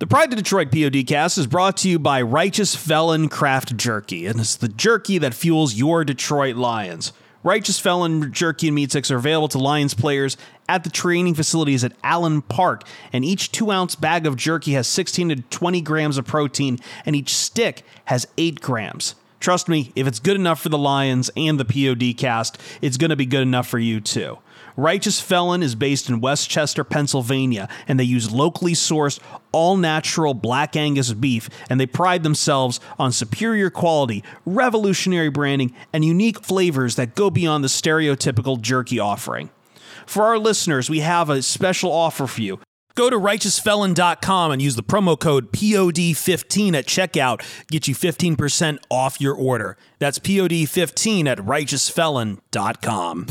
The Pride to Detroit PODcast is brought to you by Righteous Felon Craft Jerky, and it's the jerky that fuels your Detroit Lions. Righteous Felon Jerky and Meat Sticks are available to Lions players at the training facilities at Allen Park, and each two ounce bag of jerky has 16 to 20 grams of protein, and each stick has 8 grams. Trust me, if it's good enough for the Lions and the PODcast, it's going to be good enough for you too. Righteous Felon is based in West Chester, Pennsylvania, and they use locally sourced, all natural black Angus beef, and they pride themselves on superior quality, revolutionary branding, and unique flavors that go beyond the stereotypical jerky offering. For our listeners, we have a special offer for you. Go to righteousfelon.com and use the promo code POD15 at checkout. Get you 15% off your order. That's POD15 at righteousfelon.com.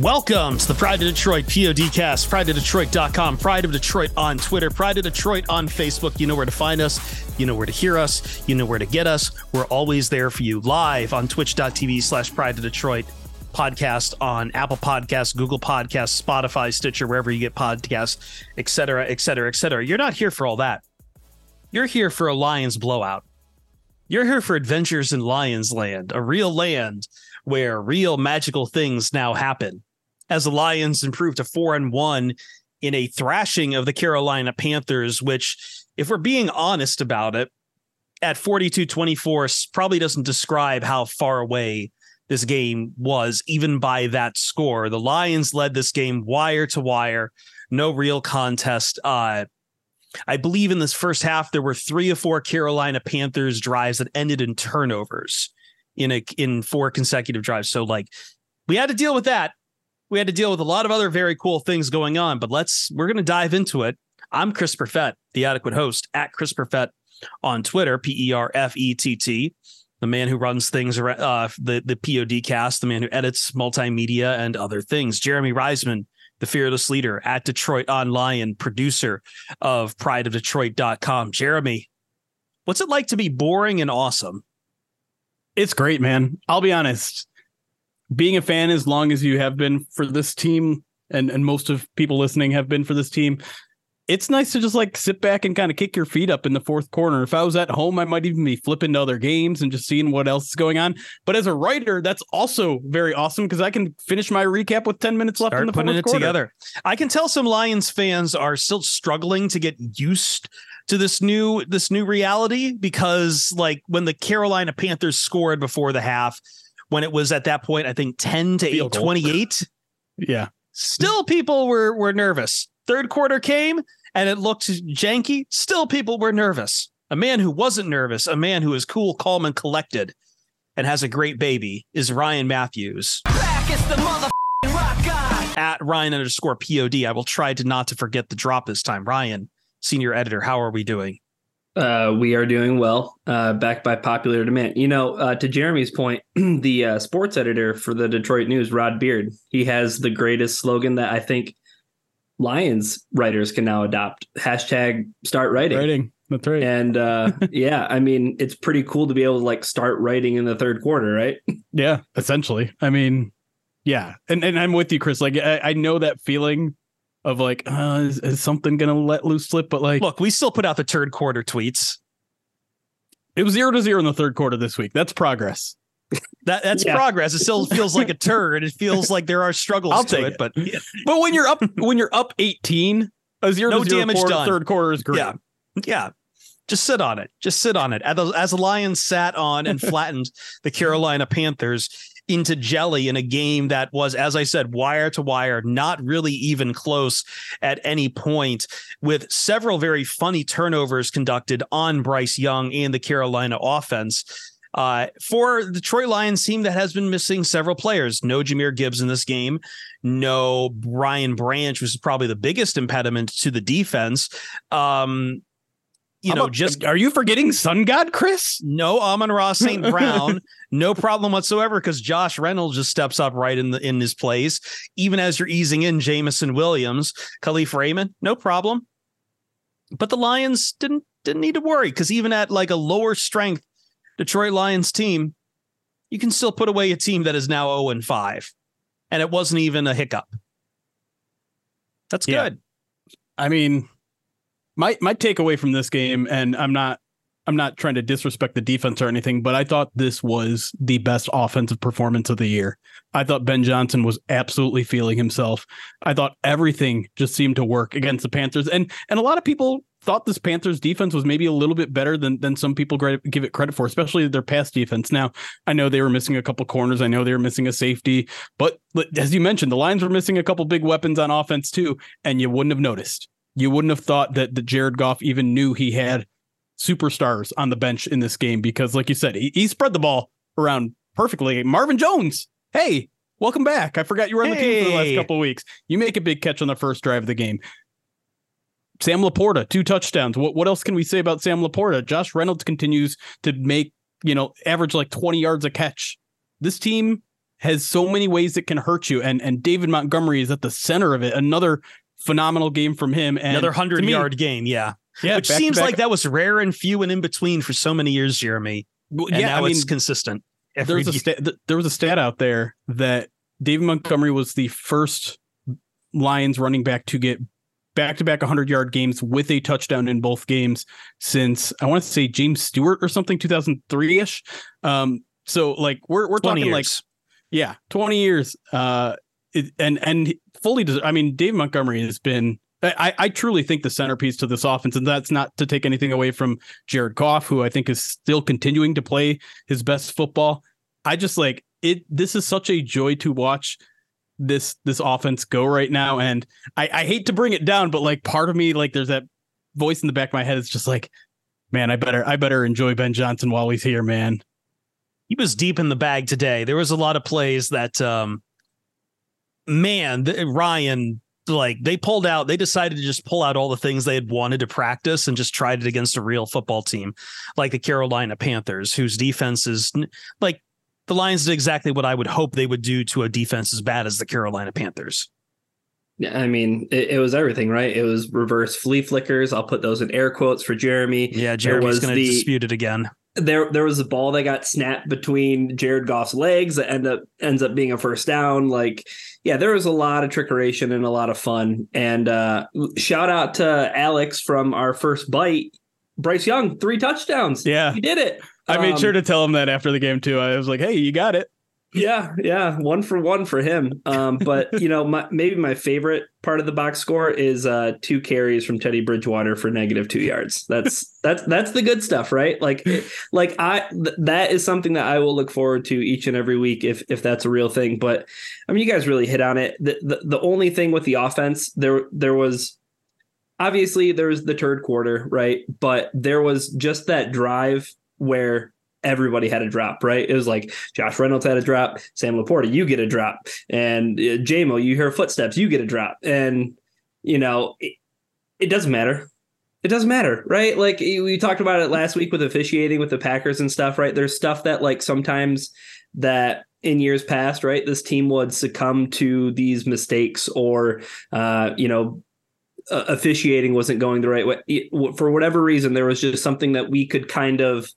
Welcome to the Pride of Detroit PODcast, prideofdetroit.com, Pride of Detroit on Twitter, Pride of Detroit on Facebook. You know where to find us, you know where to hear us, you know where to get us. We're always there for you live on twitch.tv slash Pride of Detroit podcast on Apple Podcasts, Google Podcasts, Spotify, Stitcher, wherever you get podcasts, et cetera, et cetera, et cetera. You're not here for all that. You're here for a Lions blowout. You're here for adventures in Lions land, a real land where real magical things now happen. As the Lions improved to four and one in a thrashing of the Carolina Panthers, which, if we're being honest about it, at 42 24 probably doesn't describe how far away this game was, even by that score. The Lions led this game wire to wire, no real contest. Uh, I believe in this first half, there were three or four Carolina Panthers drives that ended in turnovers in a in four consecutive drives. So like we had to deal with that. We had to deal with a lot of other very cool things going on, but let's we're going to dive into it. I'm Chris Perfett, the adequate host at Chris Perfett on Twitter, P E R F E T T, the man who runs things uh the the POD cast, the man who edits multimedia and other things. Jeremy Reisman, the fearless leader at Detroit Online, producer of Pride of prideofdetroit.com. Jeremy, what's it like to be boring and awesome? It's great, man. I'll be honest. Being a fan as long as you have been for this team, and, and most of people listening have been for this team, it's nice to just like sit back and kind of kick your feet up in the fourth corner. If I was at home, I might even be flipping to other games and just seeing what else is going on. But as a writer, that's also very awesome because I can finish my recap with 10 minutes left Start in the putting fourth it quarter. together. I can tell some Lions fans are still struggling to get used to this new this new reality because like when the Carolina Panthers scored before the half, when it was at that point, I think 10 to 8, Field goal. 28, Yeah. still people were were nervous. Third quarter came and it looked janky. Still people were nervous. A man who wasn't nervous, a man who is cool, calm, and collected and has a great baby is Ryan Matthews. At Ryan underscore POD. I will try to not to forget the drop this time. Ryan, senior editor, how are we doing? Uh, we are doing well, uh, backed by popular demand. You know, uh, to Jeremy's point, the uh, sports editor for the Detroit News, Rod Beard, he has the greatest slogan that I think Lions writers can now adopt. Hashtag start writing. Writing. That's right. And uh, yeah, I mean, it's pretty cool to be able to like start writing in the third quarter, right? Yeah, essentially. I mean, yeah, and and I'm with you, Chris. Like, I, I know that feeling of like, uh, is, is something gonna let loose slip? But like, Look, we still put out the third quarter tweets. it was zero to zero in the third quarter this week. That's progress. That that's Yeah. progress. It still feels like a turd. It feels like there are struggles I'll to it, it. but But when you're up, when you're up 18, a zero No to zero damage quarter, done. third quarter is great. Yeah. Yeah. Just sit on it. Just sit on it. As the, as the Lions sat on and flattened the Carolina Panthers into jelly in a game that was, as I said, wire to wire, not really even close at any point, with several very funny turnovers conducted on Bryce Young and the Carolina offense. Uh, for the Troy Lions team that has been missing several players, no Jahmyr Gibbs in this game, no Brian Branch, which is probably the biggest impediment to the defense. Um, you know, just are you forgetting Sun God, Chris? no Amon-Ra St. Brown, no problem whatsoever because Josh Reynolds just steps up right in the in his place. Even as you're easing in Jameson Williams, Kalif Raymond, no problem. But the Lions didn't didn't need to worry because even at like a lower strength Detroit Lions team, you can still put away a team that is now 0 and 5. And it wasn't even a hiccup. That's Yeah. good. I mean, my my takeaway from this game, and I'm not I'm not trying to disrespect the defense or anything, but I thought this was the best offensive performance of the year. I thought Ben Johnson was absolutely feeling himself. I thought everything just seemed to work against the Panthers, and and a lot of people thought this Panthers defense was maybe a little bit better than than some people give it credit for, especially their pass defense. Now, I know they were missing a couple corners, I know they were missing a safety, but as you mentioned, the Lions were missing a couple big weapons on offense too, and you wouldn't have noticed. You wouldn't have thought that that Jared Goff even knew he had superstars on the bench in this game because, like you said, he, he spread the ball around perfectly. Marvin Jones, hey, welcome back. I forgot you were on the team for the last couple of weeks. You make a big catch on the first drive of the game. Sam Laporta, two touchdowns. What what else can we say about Sam Laporta? Josh Reynolds continues to make, you know, average like 20 yards a catch. This team has so many ways it can hurt you. And and David Montgomery is at the center of it. Another phenomenal game from him. And Another 100 me- yard game. Yeah. yeah, Which seems like that was rare and few and in between for so many years, Jeremy. Well, And yeah, now I mean, it's consistent. There's a sta- th- there was a stat out there that David Montgomery was the first Lions running back to get back to back 100 yard games with a touchdown in both games since I want to say James Stewart or something 2003 ish. Um, so like we're we're 20 talking like yeah 20 years. Uh, it, and and fully des- I mean Dave Montgomery has been. I, I truly think the centerpiece to this offense, and that's not to take anything away from Jared Goff, who I think is still continuing to play his best football. I just like it. This is such a joy to watch this this offense go right now, and I, I hate to bring it down, but like part of me, like there's that voice in the back of my head. It's just like, man, I better I better enjoy Ben Johnson while he's here, man. he was deep in the bag today. There was a lot of plays that, um, man, th- Ryan, like they pulled out, they decided to just pull out all the things they had wanted to practice and just tried it against a real football team like the Carolina Panthers, whose defense is like the Lions did exactly what I would hope they would do to a defense as bad as the Carolina Panthers. Yeah, I mean, it, it was everything, right? It was reverse flea flickers. I'll put those in air quotes for Jeremy. Yeah, Jeremy's was going to the- dispute it again. There, there was a ball that got snapped between Jared Goff's legs that end up ends up being a first down. Like, yeah, there was a lot of trickeration and a lot of fun. And uh, shout out to Alex from our first bite. Bryce Young, three touchdowns. Yeah. he did it. I made Um, sure to tell him that after the game too. I was like, hey, you got it. Yeah, yeah, one for one for him. Um, but you know, my, maybe my favorite part of the box score is uh, two carries from Teddy Bridgewater for negative two yards. That's that's that's the good stuff, right? Like, like I th- that is something that I will look forward to each and every week if if that's a real thing. But I mean, you guys really hit on it. The the, the only thing with the offense there there was. Obviously, there was the third quarter, right? But there was just that drive where everybody had a drop, right? It was like Josh Reynolds had a drop, Sam Laporta, you get a drop, and uh, JMO, you hear footsteps, you get a drop, and you know it, it doesn't matter. It doesn't matter, right? Like we talked about it last week with officiating with the Packers and stuff, right? There's stuff that like sometimes that in years past, right, this team would succumb to these mistakes or uh, you know officiating wasn't going the right way for whatever reason. There was just something that we could kind of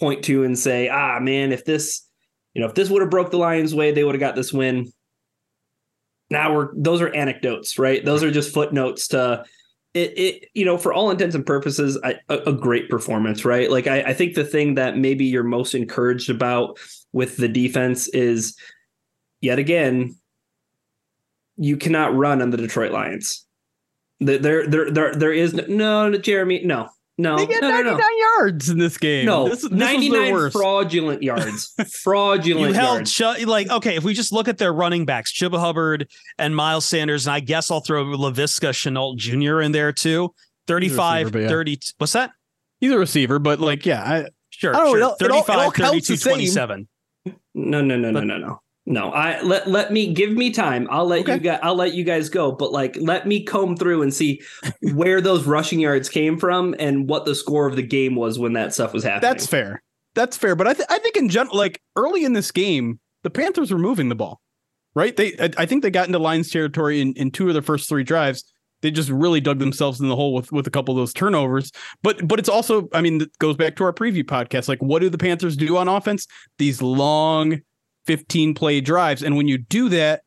point to and say, ah, man, if this, you know, if this would have broke the Lions' way, they would have got this win. Now we're those are anecdotes, right? Those are just footnotes to it. it you know, for all intents and purposes, I, a, a great performance, right? Like I, I think the thing that maybe you're most encouraged about with the defense is, yet again, you cannot run on the Detroit Lions. There, there, there, there, is no, no, Jeremy, no, no, They get no, no, 99 no. yards in this game. No, this, this 99 worst. fraudulent yards. fraudulent You held yards. Ch- like okay. If we just look at their running backs, Chuba Hubbard and Miles Sanders, and I guess I'll throw Laviska Shenault Jr. in there too. 35, receiver, but yeah. 30. What's that? He's a receiver, but like, yeah, I, Sure, I don't know, sure. it all- it all- it all 32, 27. No, no, no, no, But- no, no. No, I let let me give me time. I'll let Okay. you guys I'll let you guys go, but like let me comb through and see where those rushing yards came from and what the score of the game was when that stuff was happening. That's fair. That's fair. But I, th- I think in general, like early in this game, the Panthers were moving the ball, right? They, I, I think they got into Lions territory in, in two of their first three drives. They just really dug themselves in the hole with, with a couple of those turnovers. But but it's also, I mean, it goes back to our preview podcast. Like, what do the Panthers do on offense? These long 15 play drives. And when you do that,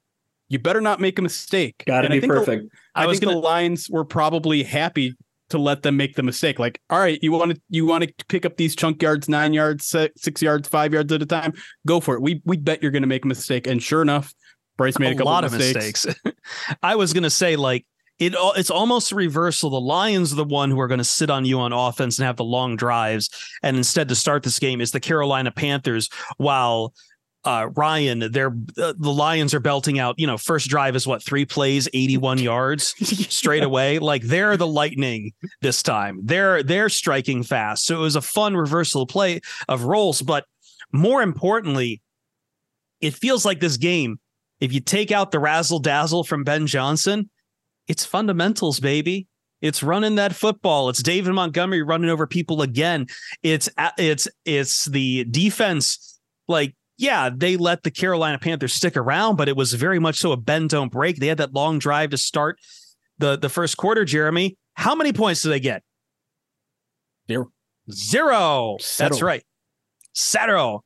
you better not make a mistake. Gotta And I be think the- perfect. I, I was think gonna- the Lions were probably happy to let them make the mistake. Like, all right, you want to you want to pick up these chunk yards, nine yards, six yards, five yards at a time. Go for it. We we bet you're going to make a mistake, and sure enough, Bryce made a, a couple lot of of mistakes. mistakes. I was gonna say like it. It's almost a reversal. The Lions are the one who are going to sit on you on offense and have the long drives, and instead to start this game is the Carolina Panthers. While uh, Ryan, they're uh, the Lions are belting out. You know, first drive is what three plays, eighty-one yards straight away. Like they're the Lightning this time. They're they're striking fast. So it was a fun reversal play of roles, but more importantly, it feels like this game if you take out the razzle dazzle from Ben Johnson, it's fundamentals, baby. It's running that football. It's David Montgomery running over people again. It's it's it's the defense. Like, yeah, they let the Carolina Panthers stick around, but it was very much so a bend don't break. They had that long drive to start the the first quarter. Jeremy, how many points did they get? Zero. Zero. Settle. That's right. Zero.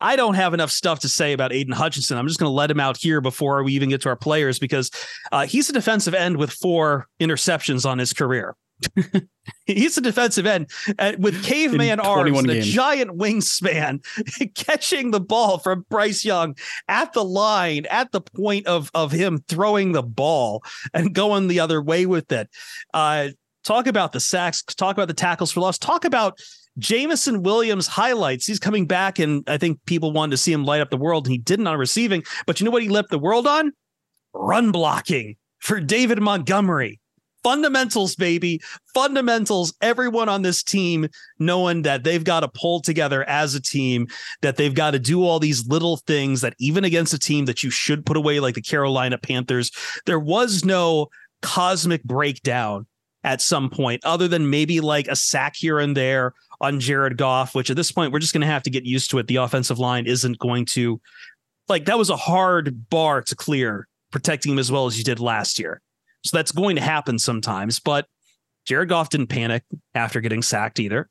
I don't have enough stuff to say about Aidan Hutchinson. I'm just going to let him out here before we even get to our players because uh, he's a defensive end with four interceptions on his career. He's a defensive end uh, with caveman arms 21 and a giant wingspan, catching the ball from Bryce Young at the line, at the point of of him throwing the ball and going the other way with it. Uh, talk about the sacks. Talk about the tackles for loss. Talk about Jameson Williams highlights. He's coming back, and I think people wanted to see him light up the world, and he didn't on receiving. But you know what he lit the world on? Run blocking for David Montgomery. Fundamentals, baby. Fundamentals. Everyone on this team knowing that they've got to pull together as a team, that they've got to do all these little things that even against a team that you should put away, like the Carolina Panthers, there was no cosmic breakdown at some point, other than maybe like a sack here and there on Jared Goff, which at this point we're just going to have to get used to it. The offensive line isn't going to like that was a hard bar to clear protecting him as well as you did last year. So that's going to happen sometimes, but Jared Goff didn't panic after getting sacked either.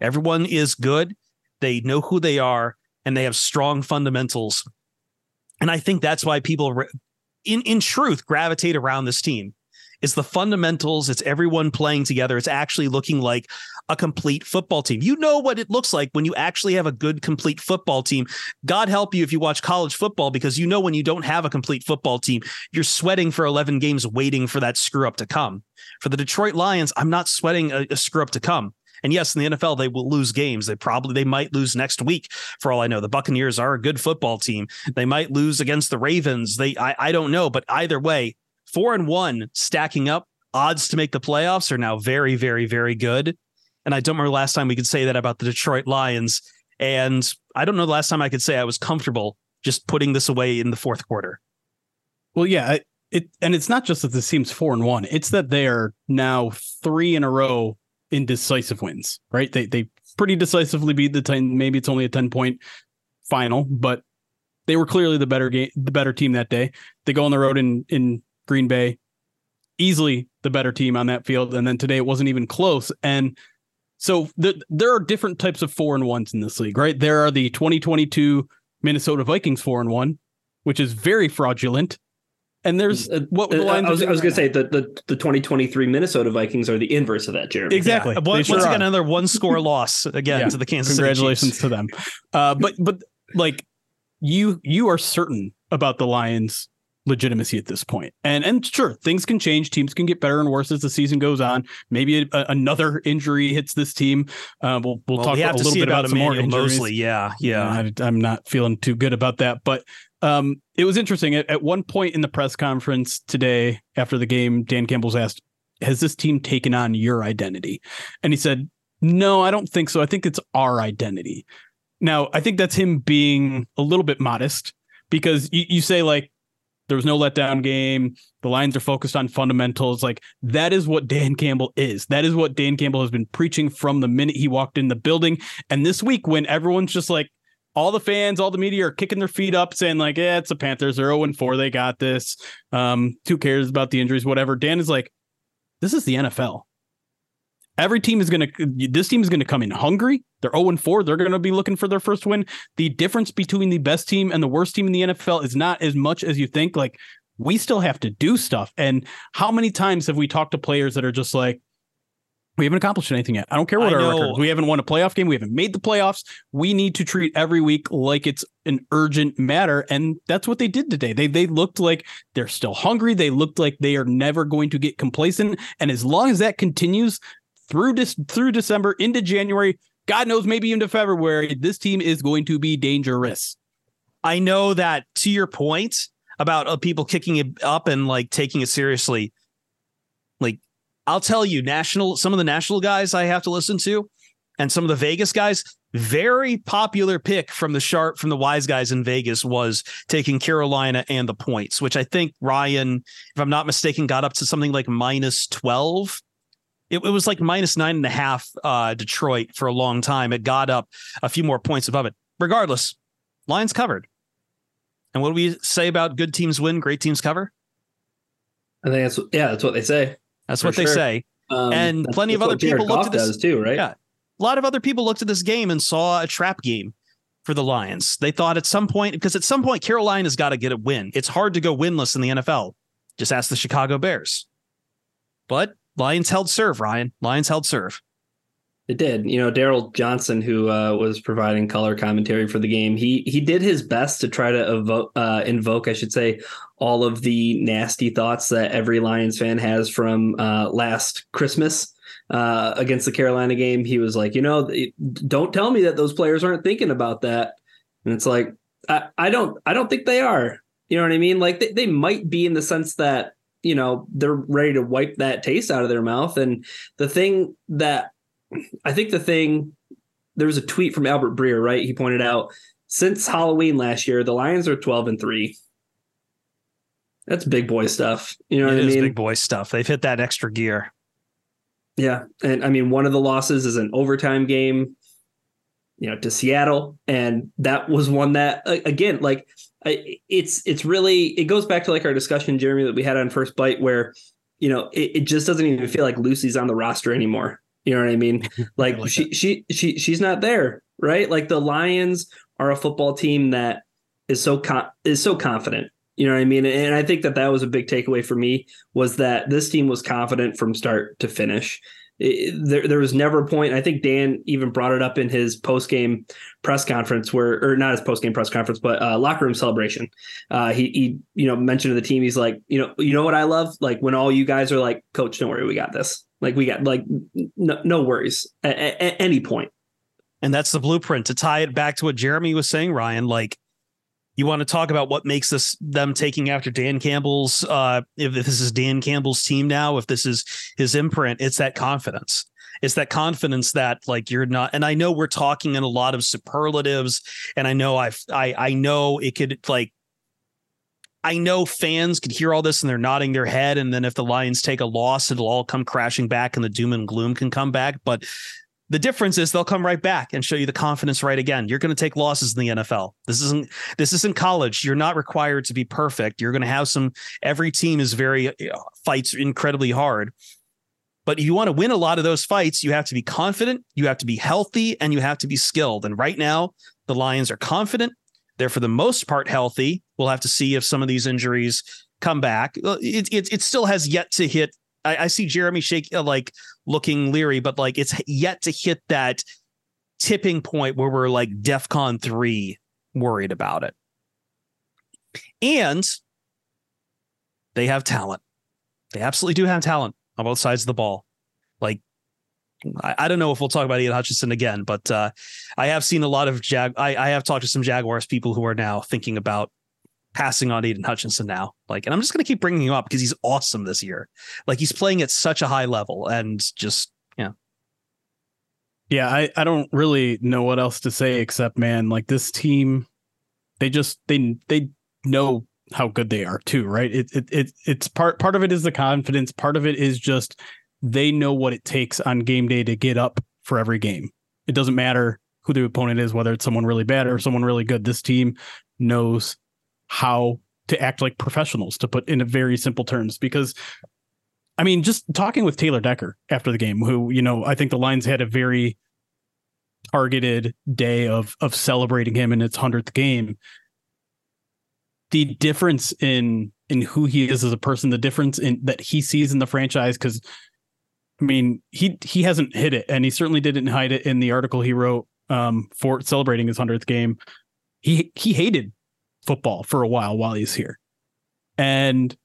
Everyone is good. They know who they are and they have strong fundamentals. And I think that's why people in in truth gravitate around this team. It's the fundamentals, it's everyone playing together. It's actually looking like a complete football team. You know what it looks like when you actually have a good complete football team. God help you if you watch college football because you know when you don't have a complete football team, you're sweating for 11 games waiting for that screw up to come. For the Detroit Lions, I'm not sweating a, a screw up to come. And yes, in the NFL, they will lose games. They probably they might lose next week. For all I know, the Buccaneers are a good football team. They might lose against the Ravens. They I, I don't know, but either way, four and one stacking up odds to make the playoffs are now very, very, very good. And I don't remember last time we could say that about the Detroit Lions. And I don't know the last time I could say I was comfortable just putting this away in the fourth quarter. Well, yeah, it and it's not just that this team's four and one; it's that they are now three in a row in decisive wins. Right? They they pretty decisively beat the ten. Maybe it's only a ten point final, but they were clearly the better game, the better team that day. They go on the road in in Green Bay, easily the better team on that field, and then today it wasn't even close. And so the, there are different types of four and ones in this league, right? There are the 2022 Minnesota Vikings four and one, which is very fraudulent. And there's Uh, what the Uh, Lions I was, was going to say the, the the 2023 Minnesota Vikings are the inverse of that, Jeremy. Exactly. Yeah. They Once sure once are. again, another one score loss again Yeah. to the Kansas Congratulations City to them. Uh, but but like you you are certain about the Lions legitimacy at this point. And and sure, things can change. Teams can get better and worse as the season goes on. Maybe a, another injury hits this team. Uh, we'll we'll Well, talk we a little bit about about some more Emmanuel injuries. Mosley. Yeah, yeah. I, I'm not feeling too good about that. But um, it was interesting. At, at one point in the press conference today after the game, Dan Campbell's asked, Has this team taken on your identity? And he said, No, I don't think so. I think it's our identity. Now, I think that's him being a little bit modest because you, you say like there was no letdown game. The Lions are focused on fundamentals. Like that is what Dan Campbell is. That is what Dan Campbell has been preaching from the minute he walked in the building. And this week, when everyone's just like, all the fans, all the media are kicking their feet up, saying like, "Yeah, it's the Panthers. They're 0 and 4. They got this. Um, who cares about the injuries? Whatever." Dan is like, "This is the NFL. Every team is going to. This team is going to come in hungry. They're 0 4. They're going to be looking for their first win. The difference between the best team and the worst team in the NFL is not as much as you think. Like, we still have to do stuff. And how many times have we talked to players that are just like, we haven't accomplished anything yet. I don't care what I our know. record is. We haven't won a playoff game. We haven't made the playoffs. We need to treat every week like it's an urgent matter. And that's what they did today. They they looked like they're still hungry. They looked like they are never going to get complacent. And as long as that continues through this through December into January, God knows maybe into February, this team is going to be dangerous. I know that to your point about uh, people kicking it up and like taking it seriously, like I'll tell you, national some of the national guys I have to listen to, and some of the Vegas guys. Very popular pick from the sharp from the wise guys in Vegas was taking Carolina and the points, which I think Ryan, if I'm not mistaken, got up to something like minus twelve. It, it was like minus nine and a half uh, Detroit for a long time. It got up a few more points above it. Regardless, Lions covered. And what do we say about good teams win, great teams cover? I think that's yeah, that's what they say. That's what sure. they say. Um, and plenty of other people looked at this too, right? Yeah. A lot of other people looked at this game and saw a trap game for the Lions. They thought at some point, because at some point, Carolina's got to get a win. It's hard to go winless in the NFL. Just ask the Chicago Bears. But Lions held serve, Ryan. Lions held serve. It did. You know, Daryl Johnston, who uh, was providing color commentary for the game, he he did his best to try to evoke, uh, invoke, I should say, all of the nasty thoughts that every Lions fan has from uh, last Christmas uh, against the Carolina game. He was like, you know, don't tell me that those players aren't thinking about that. And it's like, I, I don't, I don't think they are. You know what I mean? Like they, they might be in the sense that you know they're ready to wipe that taste out of their mouth. And the thing that I think the thing there was a tweet from Albert Breer, right? He pointed out since Halloween last year, the Lions are 12 and 3. That's big boy stuff. You know it what I mean? big boy stuff. They've hit that extra gear. Yeah. And I mean, one of the losses is an overtime game, you know, to Seattle. And that was one that, again, like, it's it's really it goes back to like our discussion, Jeremy, that we had on First Bite, where you know it, it just doesn't even feel like Lucy's on the roster anymore. You know what I mean? Like, I like she, she she she's not there, right? Like the Lions are a football team that is so con- is so confident. You know what I mean? And I think that that was a big takeaway for me was that this team was confident from start to finish. There, there was never a point. I think Dan even brought it up in his post game press conference, where, or not his post game press conference, but uh, locker room celebration. Uh, he, he, you know, mentioned to the team, he's like, you know, you know what I love, like when all you guys are like, Coach, don't worry, we got this. Like we got like no, no worries at, at, at any point. And that's the blueprint to tie it back to what Jeremy was saying, Ryan. Like you want to talk about what makes this them taking after Dan Campbell's uh if this is Dan Campbell's team now, if this is his imprint, it's that confidence. It's that confidence that like you're not and I know we're talking in a lot of superlatives and I know I've I I know it could like I know fans could hear all this and they're nodding their head. And then if the Lions take a loss, it'll all come crashing back and the doom and gloom can come back. But the difference is they'll come right back and show you the confidence right again. You're going to take losses in the NFL. This isn't this isn't college. You're not required to be perfect. You're going to have some. Every team is very you know, fights incredibly hard. But if you want to win a lot of those fights, you have to be confident, you have to be healthy, and you have to be skilled. And right now, the Lions are confident. They're for the most part healthy. We'll have to see if some of these injuries come back. It, it, it still has yet to hit. I, I see Jeremy shake uh, like looking leery, but like it's yet to hit that tipping point where we're like DEFCON three worried about it. And they have talent. They absolutely do have talent on both sides of the ball. Like I, I, don't know if we'll talk about Ian Hutchinson again, but uh, I have seen a lot of Jag. I, I, have talked to some Jaguars people who are now thinking about passing on Aidan Hutchinson now. Like, and I'm just going to keep bringing him up because he's awesome this year. Like, he's playing at such a high level, and just yeah. Yeah, I, I don't really know what else to say except man, like this team, they just they they know how good they are too, right? It, it it it's part part of it is the confidence, part of it is just they know what it takes on game day to get up for every game. It doesn't matter who the opponent is, whether it's someone really bad or someone really good. This team knows how to act like professionals, to put in very simple terms, because I mean, just talking with Taylor Decker after the game, who, you know, I think the Lions had a very targeted day of of celebrating him in its hundredth game. The difference in in who he is as a person, the difference in that he sees in the franchise, because I mean, he he hasn't hit it, and he certainly didn't hide it in the article he wrote um, for celebrating his hundredth game. He he hated football for a while while he's here, and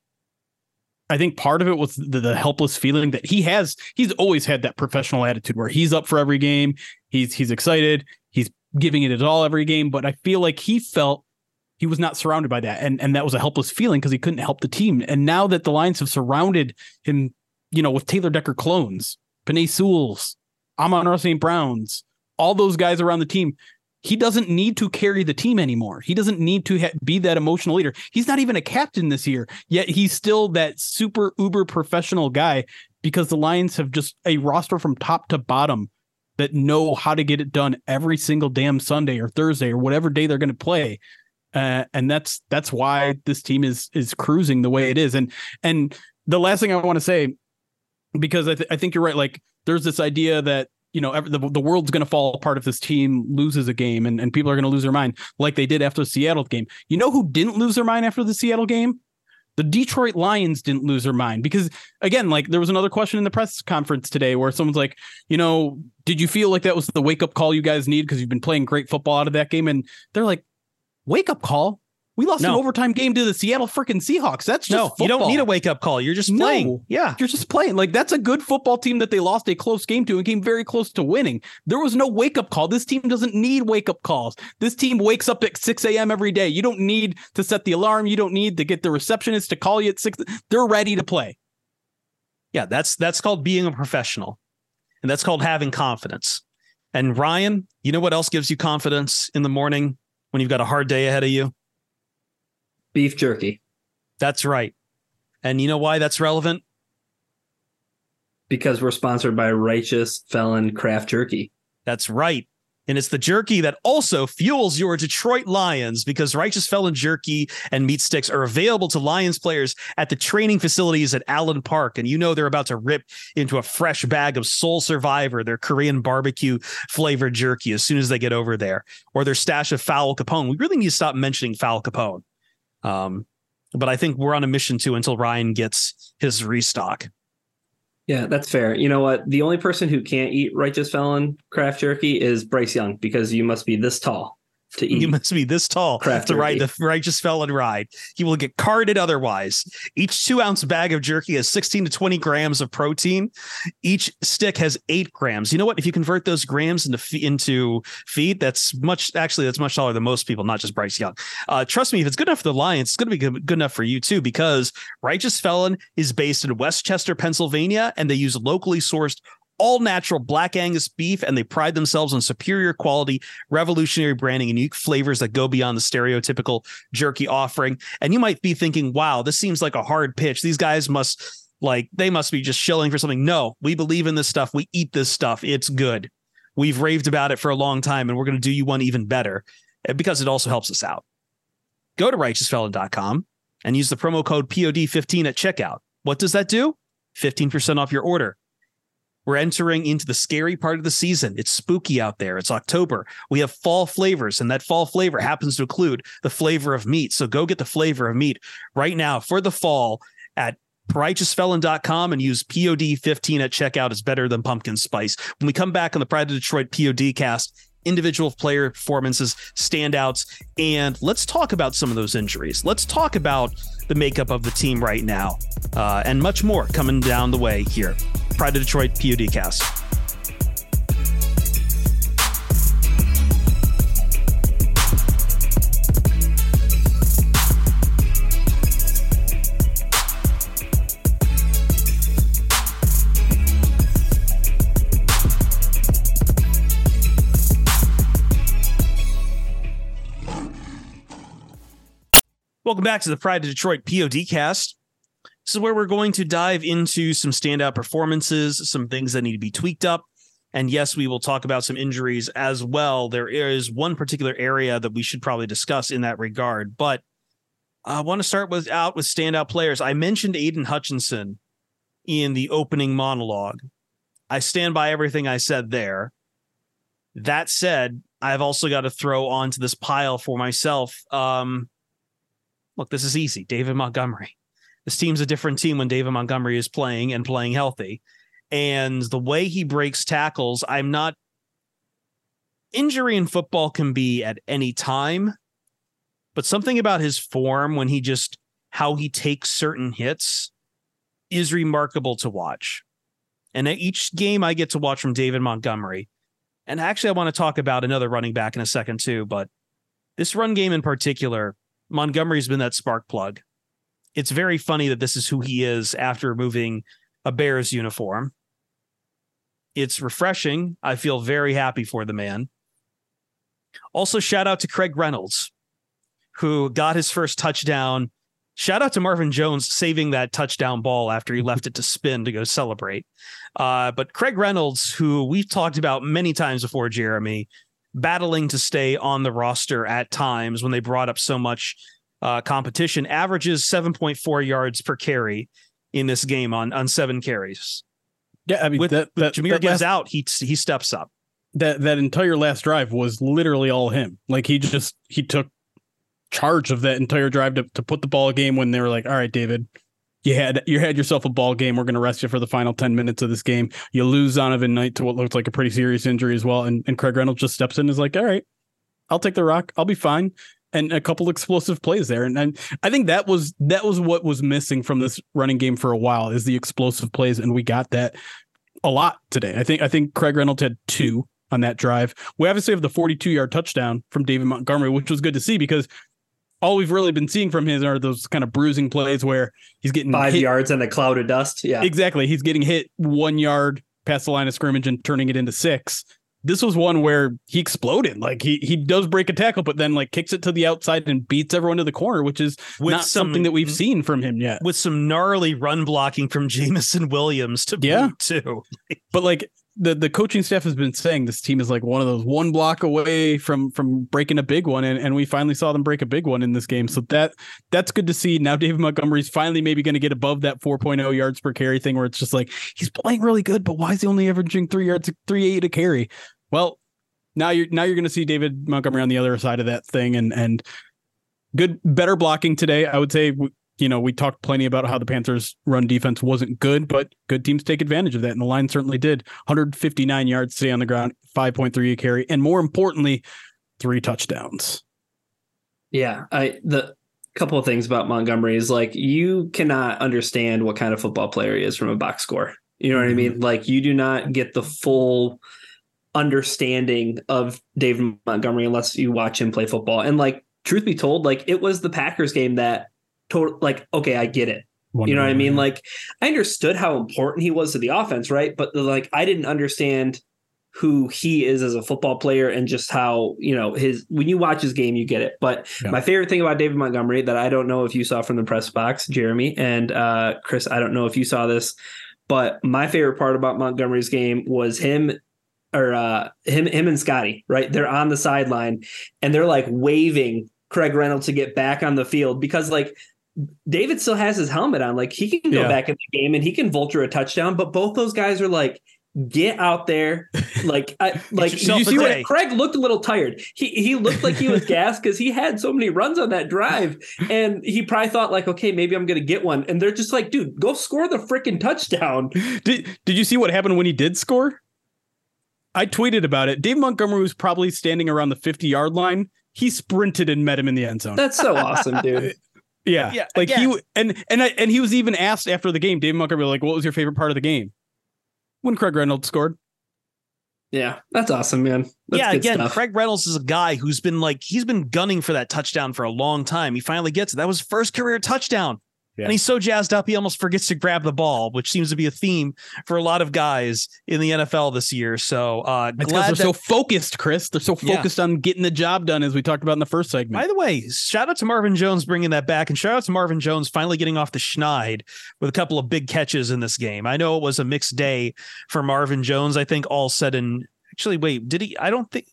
I think part of it was the, the, helpless feeling that he has. He's always had that professional attitude where he's up for every game. He's he's excited. He's giving it his all every game. But I feel like he felt he was not surrounded by that, and and that was a helpless feeling because he couldn't help the team. And now that the Lions have surrounded him, you know, with Taylor Decker clones, Penei Sewells, Amon-Ra St. Browns, all those guys around the team, he doesn't need to carry the team anymore. He doesn't need to ha- be that emotional leader. He's not even a captain this year, yet he's still that super uber professional guy because the Lions have just a roster from top to bottom that know how to get it done every single damn Sunday or Thursday or whatever day they're going to play. Uh, and that's that's why this team is is cruising the way it is. And and the last thing I want to say, because I, th- I think you're right. Like there's this idea that you know, the, the world's going to fall apart if this team loses a game and, and people are going to lose their mind like they did after the Seattle game. You know who didn't lose their mind after the Seattle game? The Detroit Lions didn't lose their mind because, again, like there was another question in the press conference today where someone's like, you know, did you feel like that was the wake up call you guys need because you've been playing great football out of that game? And they're like, wake up call? We lost no. an overtime game to the Seattle freaking Seahawks. That's just no. Football. You don't need a wake up call. You're just playing. No, yeah, you're just playing. Like that's a good football team that they lost a close game to and came very close to winning. There was no wake up call. This team doesn't need wake up calls. This team wakes up at 6 a.m. every day. You don't need to set the alarm. You don't need to get the receptionist to call you at six. They're ready to play. Yeah, that's that's called being a professional, and that's called having confidence. And Ryan, you know what else gives you confidence in the morning when you've got a hard day ahead of you? Beef jerky. That's right. And you know why that's relevant? Because we're sponsored by Righteous Felon Craft Jerky. That's right. And it's the jerky that also fuels your Detroit Lions because Righteous Felon Jerky and meat sticks are available to Lions players at the training facilities at Allen Park. And you know they're about to rip into a fresh bag of Soul Survivor, their Korean barbecue flavored jerky, as soon as they get over there, or their stash of Foul Capone. We really need to stop mentioning Foul Capone. Um, but I think we're on a mission too until Ryan gets his restock. Yeah, that's fair. You know what? The only person who can't eat righteous felon craft jerky is Bryce Young because you must be this tall to eat. You must be this tall to ride the righteous felon ride. He will get carded otherwise. Each two ounce bag of jerky has 16 to 20 grams of protein. Each stick has eight grams. You know what? If you convert those grams into into feed, that's much actually that's much taller than most people, not just Bryce Young. Uh, trust me, if it's good enough for the Lions, it's going to be good, good enough for you too, because Righteous Felon is based in West Chester, Pennsylvania, and they use locally sourced all natural black Angus beef, and they pride themselves on superior quality, revolutionary branding, and unique flavors that go beyond the stereotypical jerky offering. And you might be thinking, wow, this seems like a hard pitch. These guys must like they must be just shilling for something. No, we believe in this stuff. We eat this stuff. It's good. We've raved about it for a long time, and we're going to do you one even better eh, because it also helps us out. Go to righteousfelon.com and use the promo code POD15 at checkout. What does that do? 15% off your order. We're entering into the scary part of the season. It's spooky out there. It's October. We have fall flavors, and that fall flavor happens to include the flavor of meat. So go get the flavor of meat right now for the fall at righteousfelon.com and use POD15 at checkout. It's better than pumpkin spice. When we come back on the Pride of Detroit POD cast, individual player performances, standouts, and let's talk about some of those injuries. Let's talk about the makeup of the team right now, uh, and much more coming down the way here. Pride of Detroit PODcast. Welcome back to the Pride of Detroit POD cast. This is where we're going to dive into some standout performances, some things that need to be tweaked up. And yes, we will talk about some injuries as well. There is one particular area that we should probably discuss in that regard. But I want to start with out with standout players. I mentioned Aidan Hutchinson in the opening monologue. I stand by everything I said there. That said, I've also got to throw onto this pile for myself um, look, this is easy. David Montgomery. This team's a different team when David Montgomery is playing and playing healthy. And the way he breaks tackles, I'm not. Injury in football can be at any time, but something about his form when he just how he takes certain hits is remarkable to watch. And at each game I get to watch from David Montgomery, and actually I want to talk about another running back in a second too, but this run game in particular, Montgomery's been that spark plug. It's very funny that this is who he is after removing a Bears uniform. It's refreshing. I feel very happy for the man. Also, shout out to Craig Reynolds, who got his first touchdown. Shout out to Marvin Jones saving that touchdown ball after he left it to spin to go celebrate. Uh, but Craig Reynolds, who we've talked about many times before, Jeremy, battling to stay on the roster at times when they brought up so much uh, competition, averages 7.4 yards per carry in this game on on seven carries. Yeah, I mean with, that, that Jahmyr that gives last, out, he he steps up. That that entire last drive was literally all him. Like he just he took charge of that entire drive to, to put the ball game when they were like, all right, David, you had you had yourself a ball game. We're going to rest you for the final ten minutes of this game. You lose Zonovan Knight to what looked like a pretty serious injury as well, and, and Craig Reynolds just steps in and is like, "All right, I'll take the rock. I'll be fine." And a couple explosive plays there, and, and I think that was that was what was missing from this running game for a while is the explosive plays, and we got that a lot today. I think I think Craig Reynolds had two on that drive. We obviously have the 42 yard touchdown from David Montgomery, which was good to see because all we've really been seeing from him are those kind of bruising plays where he's getting five hit. yards and a cloud of dust. Yeah, exactly. He's getting hit one yard past the line of scrimmage and turning it into six. This was one where he exploded. Like he he does break a tackle, but then like kicks it to the outside and beats everyone to the corner, which is With not some- something that we've seen from him yet. With some gnarly run blocking from Jameson Williams to Yeah. too. But like the the coaching staff has been saying, this team is like one of those one block away from from breaking a big one, and, and we finally saw them break a big one in this game. So that that's good to see. Now David Montgomery's finally maybe going to get above that 4.0 yards per carry thing, where it's just like he's playing really good, but why is he only averaging three yards, three eight a carry? Well, now you're now you're going to see David Montgomery on the other side of that thing, and and good better blocking today. I would say you know, we talked plenty about how the Panthers' run defense wasn't good, but good teams take advantage of that. And the line certainly did. 159 yards today on the ground, 5.3 a carry, and more importantly, three touchdowns. yeah. I the couple of things about Montgomery is like you cannot understand what kind of football player he is from a box score. You know what I mean? Mm-hmm. Like you do not get the full understanding of David Montgomery unless you watch him play football. And like truth be told, like it was the Packers game that total like okay, I get it. You know what I mean? Like I understood how important he was to the offense, right? But like I didn't understand who he is as a football player and just how, you know, his when you watch his game, you get it. But Yeah. my favorite thing about David Montgomery that I don't know if you saw from the press box, Jeremy and uh Chris, I don't know if you saw this, but my favorite part about Montgomery's game was him or uh him him and Scotty, right? They're on the sideline and they're like waving Craig Reynolds to get back on the field because like David still has his helmet on. Like he can go Yeah. back in the game and he can vulture a touchdown, but both those guys are like, get out there. Like, I, like you see what. Craig looked a little tired. He he looked like he was gassed because he had so many runs on that drive, and he probably thought like, okay, maybe I'm gonna get one. And they're just like, dude, go score the freaking touchdown. Did Did you see what happened when he did score? I tweeted about it. Dave Montgomery was probably standing around the 50 yard line. He sprinted and met him in the end zone. That's so awesome, dude. Yeah, Yeah, like again. he and and I, and he was even asked after the game. Dave Montgomery was like, "What was your favorite part of the game?" When Craig Reynolds scored. Yeah, that's awesome, man. That's yeah, good again, stuff. Craig Reynolds is a guy who's been like he's been gunning for that touchdown for a long time. He finally gets it. That was first career touchdown. Yeah. And he's so jazzed up, he almost forgets to grab the ball, which seems to be a theme for a lot of guys in the NFL this year. So uh, glad they're that, so focused, Chris. They're so Yeah. focused on getting the job done, as we talked about in the first segment. By the way, shout out to Marvin Jones bringing that back, and shout out to Marvin Jones finally getting off the schneid with a couple of big catches in this game. I know it was a mixed day for Marvin Jones. I think all said and actually, wait, did he? I don't think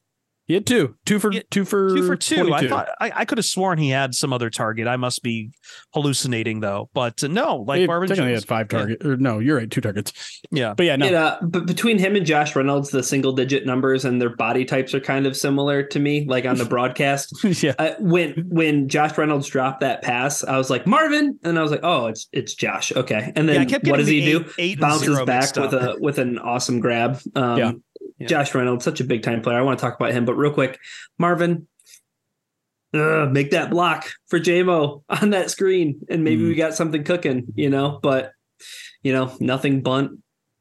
he had two, two for Yeah, two for two for two. 22. I thought I, I could have sworn he had some other target. I must be hallucinating though, but uh, no, like He Marvin Jones. had five Yeah. targets. Or no, you're right, two targets. Yeah, But yeah, no, It, uh, but between him and Josh Reynolds, the single digit numbers and their body types are kind of similar to me. Like on the broadcast, yeah, uh, when when Josh Reynolds dropped that pass, I was like Marvin, and I was like, oh, it's it's Josh. Okay, and yeah. then I kept what getting does he the do? eight, eight Bounces back with a with an awesome grab. Um, Yeah. Yeah. Josh Reynolds, such a big time player. I want to talk about him, but real quick, Marvin. Uh, make that block for JMO on that screen, and maybe Mm. we got something cooking, you know. But you know, nothing bunt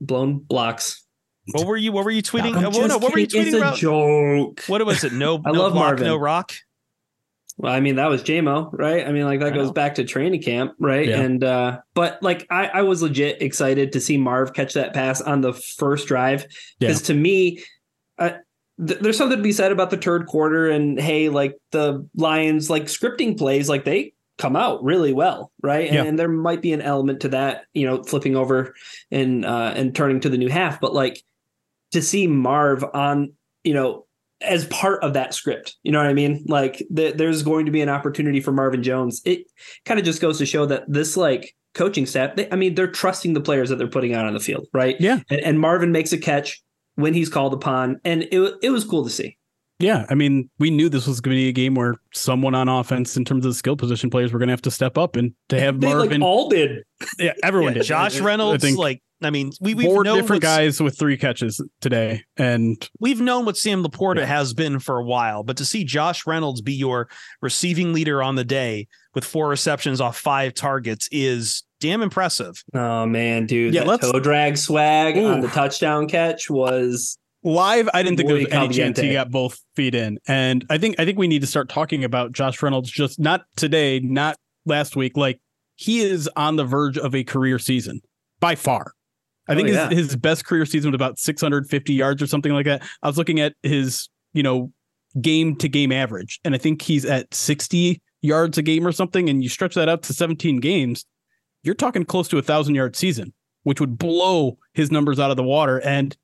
blown blocks. What were you? What were you tweeting? What- no, what were you tweeting it's about? a joke. What was it? No, I no love block, Marvin. no rock. Well, I mean, that was JMO, right? I mean, like that goes back to training camp, right? Yeah. And uh but like I, I was legit excited to see Marv catch that pass on the first drive. Because to me, uh, th- there's something to be said about the third quarter and hey, like the Lions like scripting plays, like they come out really well, right? Yeah. And, there might be an element to that, you know, flipping over and uh and turning to the new half. But like to see Marv on, you know, as part of that script. You know what I mean? Like th- there's going to be an opportunity for Marvin Jones. It kind of just goes to show that this like coaching staff, they, I mean, they're trusting the players that they're putting out on the field, right? Yeah. And, and Marvin makes a catch when he's called upon, and it it was cool to see. yeah. I mean, we knew this was going to be a game where someone on offense, in terms of the skill position players, were going to have to step up and to have They Marvin. like all did. yeah, everyone Yeah, did. Josh I- I Reynolds, think like I mean, we we've four known different guys with three catches today, and We've known what Sam LaPorta Yeah. has been for a while, but to see Josh Reynolds be your receiving leader on the day with four receptions off five targets is damn impressive. Oh man, dude, Yeah, that toe drag swag on the touchdown catch was live i didn't think there was Muy any chance he got both feet in and i think i think we need to start talking about josh reynolds just not today not last week like he is on the verge of a career season by far i Oh, think yeah. his, his best career season was about 650 yards or something like that i was looking at his you know game to game average and i think he's at 60 yards a game or something and you stretch that out to 17 games you're talking close to a thousand yard season which would blow his numbers out of the water and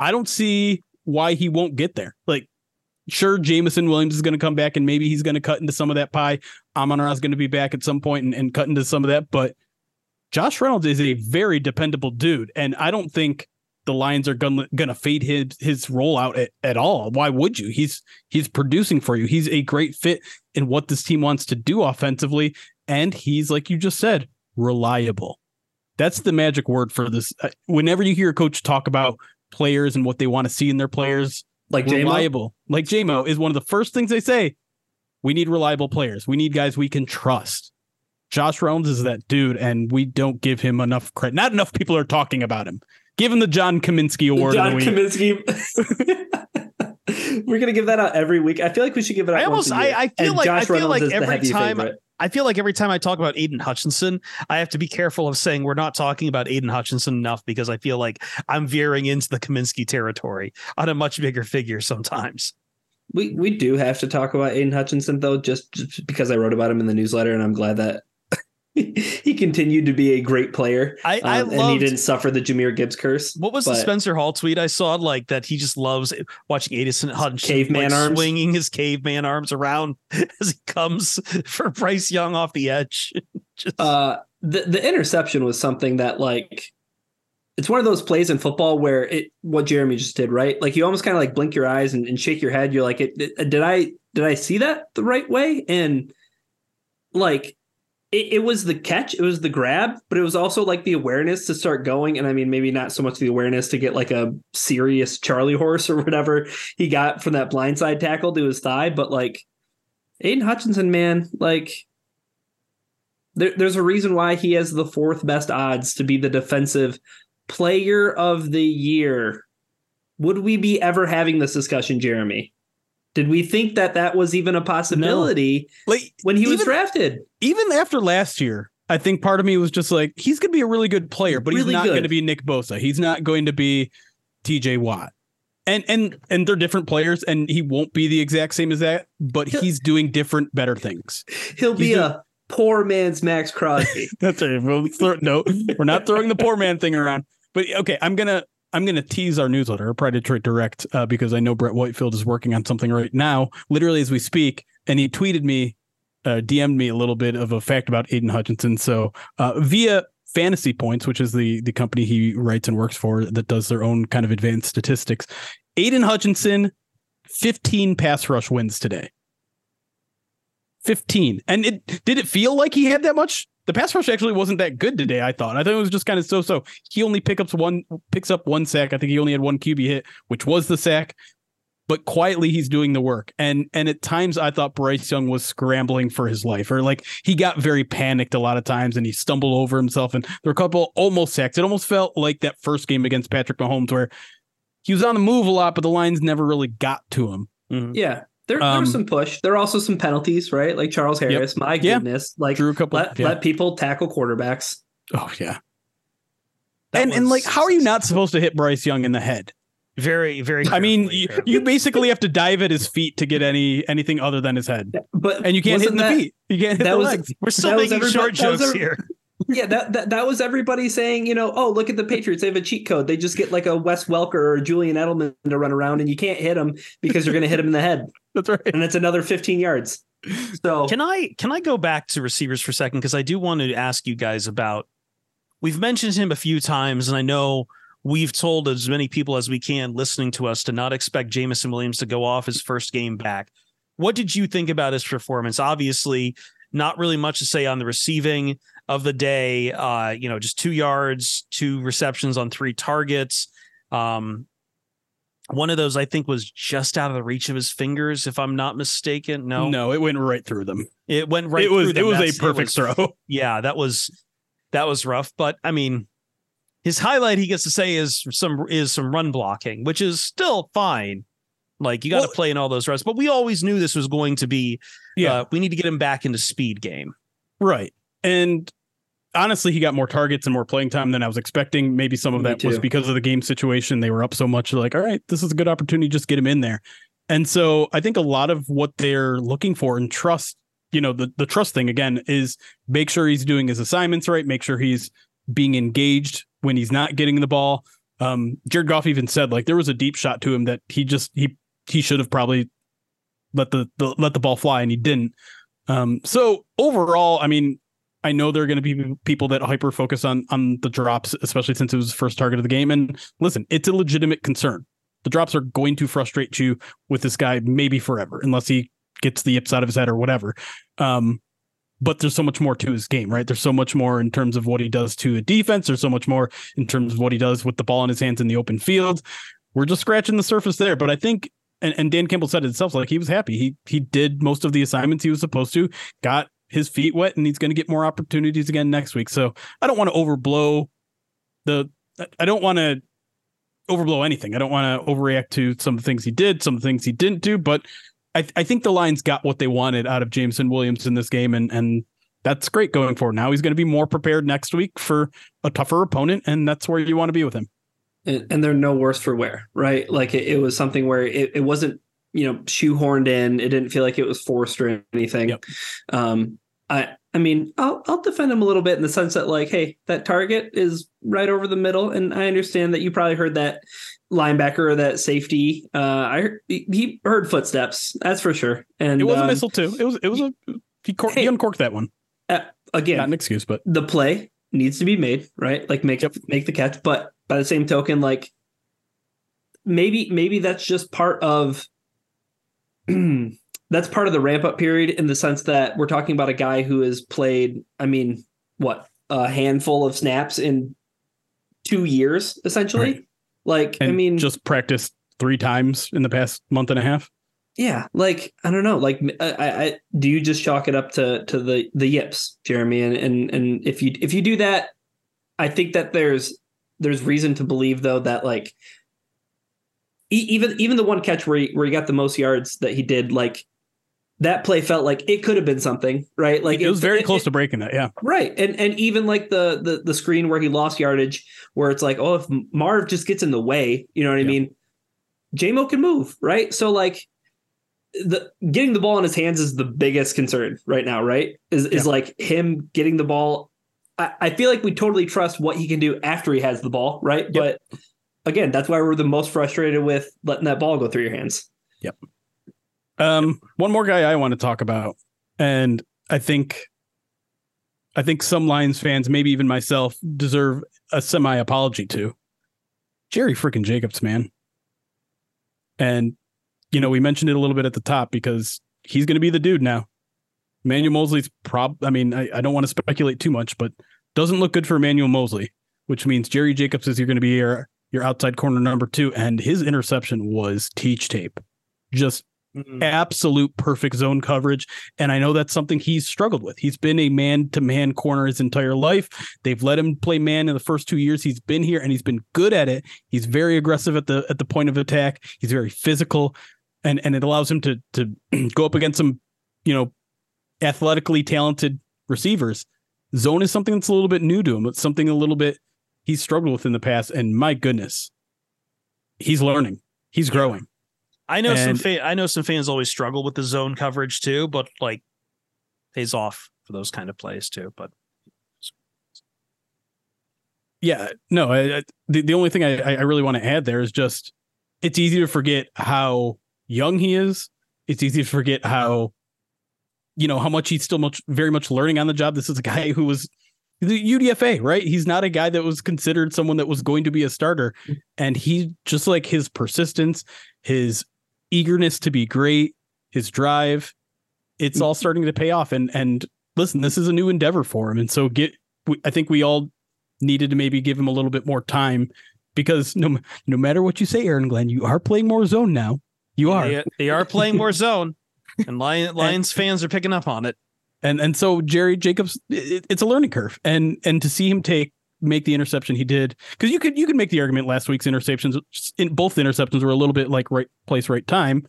I don't see why he won't get there. Like, sure, Jameson Williams is going to come back and maybe he's going to cut into some of that pie. Amon Ra is going to be back at some point and, and cut into some of that. But Josh Reynolds is a very dependable dude. And I don't think the Lions are going to gonna fade his, his rollout at, at all. Why would you? He's he's producing for you. He's a great fit in what this team wants to do offensively. And he's, like you just said, reliable. That's the magic word for this. Uh, Whenever you hear a coach talk about players and what they want to see in their players, like JMO. reliable, like JMO, is one of the first things they say. We need reliable players. We need guys we can trust. Josh Reynolds is that dude, and we don't give him enough credit. Not enough people are talking about him. Give him the John Kaminsky Award. John week. Kaminsky. We're gonna give that out every week. I feel like we should give it out. I almost. I, I feel And like Josh I feel Reynolds like every time favorite. I feel like every time I talk about Aidan Hutchinson, I have to be careful of saying we're not talking about Aidan Hutchinson enough because I feel like I'm veering into the Kaminsky territory on a much bigger figure sometimes. We we do have to talk about Aidan Hutchinson though, just, just because I wrote about him in the newsletter, and I'm glad that he continued to be a great player. I, I um, and he didn't suffer the Jahmyr Gibbs curse. what was the Spencer Hall tweet I saw? Like that he just loves watching Aidan Hutchinson Caveman like, arms? swinging his caveman arms around as he comes for Bryce Young off the edge. just, Uh, the the interception was something that like it's one of those plays in football where it what Jeremy just did, right? Like you almost kind of like blink your eyes and, and shake your head. You're like, it, it- did I did I see that the right way? And like it, it was the catch, it was the grab, but it was also like the awareness to start going. And I mean, maybe not so much the awareness to get like a serious Charlie horse or whatever he got from that blindside tackle to his thigh, but like Aidan Hutchinson, man, like there, there's a reason why he has the fourth best odds to be the defensive player of the year. Would we be ever having this discussion, Jeremy? Did we think that that was even a possibility Like when he was drafted? even after last year, I think part of me was just like, he's going to be a really good player, but he's not going to be Nick Bosa. He's not going to be TJ Watt. And and and they're different players, and he won't be the exact same as that, but He'll- he's doing different, better things. He'll be He's a poor man's Maxx Crosby. That's right. We'll throw- no, we're not throwing the poor man thing around. But okay, I'm gonna I'm gonna tease our newsletter, Pride Detroit Direct, uh, because I know Brett Whitefield is working on something right now, literally as we speak, and he tweeted me, uh, DM'd me a little bit of a fact about Aidan Hutchinson. So uh, via Fantasy Points, which is the the company he writes and works for that does their own kind of advanced statistics, Aidan Hutchinson, 15 pass rush wins today. 15. And it did it feel like he had that much? The pass rush actually wasn't that good today, I thought. I thought it was just kind of so-so. He only picks up one picks up one sack. I think he only had one QB hit, which was the sack. But quietly he's doing the work. And and at times I thought Bryce Young was scrambling for his life or like he got very panicked a lot of times and he stumbled over himself and there were a couple almost sacks. It almost felt like that first game against Patrick Mahomes where he was on the move a lot, but the lines never really got to him. Mm-hmm. yeah. There, Um, there's some push. There are also some penalties, right? Like Charles Harris. My Yeah. goodness. Like Drew a couple let, yeah. let people tackle quarterbacks. Oh yeah. That and and like how are you not supposed to hit Bryce Young in the head? very, very? I mean, you, you basically have to dive at his feet to get any anything other than his head, But and you can't hit in wasn't the that- feet. You can't hit that the was- legs. We're still that making everybody- short jokes every- here. Yeah, that, that that was everybody saying, you know, oh, look at the Patriots. They have a cheat code. They just get like a Wes Welker or Julian Edelman to run around, and you can't hit them because you're going to hit him in the head, That's right. and it's another 15 yards. So Can I can I go back to receivers for a second because I do want to ask you guys about. We've mentioned him a few times, and I know we've told as many people as we can listening to us to not expect Jameson Williams to go off his first game back. What did you think about his performance? Obviously, not really much to say on the receiving of the day. Uh, you know, just two yards, two receptions on three targets. Um, one of those I think was just out of the reach of his fingers, if I'm not mistaken. No, No, it went right through them. it went right. it was through it was That's- a perfect was- throw. Yeah, that was that was rough. But I mean, his highlight he gets to say is some is some run blocking, which is still fine. Like you got to Well- play in all those runs, but we always knew this was going to be. Yeah. uh, we need to get him back into speed game. Right. And honestly, he got more targets and more playing time than I was expecting. Maybe some of Me that was because of the game situation. They were up so much. Like, all right, this is a good opportunity. Just get him in there. And so I think a lot of what they're looking for and trust, you know, the, the trust thing again is make sure he's doing his assignments right, make sure he's being engaged when he's not getting the ball. Um, Jared Goff even said like there was a deep shot to him that he just he he should have probably let the, the let the ball fly and he didn't. Um, so overall, I mean, I know there are going to be people that hyper focus on on the drops, especially since it was the first target of the game. And listen, it's a legitimate concern. The drops are going to frustrate you with this guy maybe forever, unless he gets the yips out of his head or whatever. Um, but there's so much more to his game, right? There's so much more in terms of what he does to a defense. There's so much more in terms of what he does with the ball in his hands in the open field. We're just scratching the surface there. But I think and, and Dan Campbell said it himself, like he was happy. He he did most of the assignments he was supposed to, got his feet wet, and he's going to get more opportunities again next week. So I don't want to overblow the. I don't want to overblow anything. I don't want to overreact to some of the things he did, some of the things he didn't do. But I I think the Lions got what they wanted out of Jameson Williams in this game, and and that's great going forward. Now he's going to be more prepared next week for a tougher opponent, and that's where you want to be with him. and, and they're no worse for wear, right? Like it, it was something where it, it wasn't, you know, shoehorned in. It didn't feel like it was forced or anything. Yep. Um, I, I mean, I'll, I'll defend him a little bit in the sense that, like, hey, that target is right over the middle, and I understand that you probably heard that linebacker or that safety. Uh, I he he heard footsteps, that's for sure. And It was a um, missile too. It was it was a he, cor- he uncorked that one. again. Not an excuse, but the play needs to be made, right? Like make Yep. make the catch. But by the same token, like maybe maybe that's just part of that's part of the ramp up period in the sense that we're talking about a guy who has played, I mean, what, a handful of snaps in two years, essentially. Right. Like, and I mean, just practiced three times in the past month and a half. yeah, like I don't know. Like, I, I, do you just chalk it up to to the the yips, Jeremy? And and and if you if you do that, I think that there's there's reason to believe though that like e- even even the one catch where he, where he got the most yards that he did, like that play felt like it could have been something, right? Like it was very it, close it, to breaking that, yeah. Right. And and even like the the the screen where he lost yardage, where it's like, oh, if Marv just gets in the way, you know what I mean? JMO can move, right? So like the getting the ball in his hands is the biggest concern right now, right? Is is like him getting the ball. I, I, feel like we totally trust what he can do after he has the ball, right? Yep. But again, that's why we're the most frustrated with letting that ball go through your hands. Yep. Um, one more guy I want to talk about, and I think, I think some Lions fans, maybe even myself, deserve a semi apology to. Jerry freaking Jacobs, man. And you know, we mentioned it a little bit at the top because he's going to be the dude now. Manuel Moseley's prob. I mean, I, I don't want to speculate too much, but doesn't look good for Manuel Moseley, which means Jerry Jacobs is you're going to be your your outside corner number two, and his interception was teach tape, just mm-hmm. absolute perfect zone coverage. And I know that's something he's struggled with. He's been a man to man corner his entire life. They've let him play man in the first two years he's been here, and he's been good at it. He's very aggressive at the at the point of attack. He's very physical and and it allows him to to go up against some, you know, athletically talented receivers. Zone is something that's a little bit new to him. It's something a little bit he's struggled with in the past. And my goodness, he's learning. He's growing. I know and, some fa- I know some fans always struggle with the zone coverage too, but like pays off for those kind of plays too. But yeah, no, I, I, the the only thing I I really want to add there is just it's easy to forget how young he is, it's easy to forget how, you know, how much he's still much very much learning on the job. This is a guy who was the UDFA, right? He's not a guy that was considered someone that was going to be a starter. And he just like his persistence, his eagerness to be great, his drive, it's mm. all starting to pay off. And and listen, this is a new endeavor for him. And so get I think we all needed to maybe give him a little bit more time because no no matter what you say, Aaron Glenn, you are playing more zone now. You are. They, they are playing more zone, and Lion, Lions fans are picking up on it. And and so Jerry Jacobs, it, it's a learning curve, and and to see him take make the interception he did, because you could you could make the argument last week's interceptions in both interceptions were a little bit like right place right time.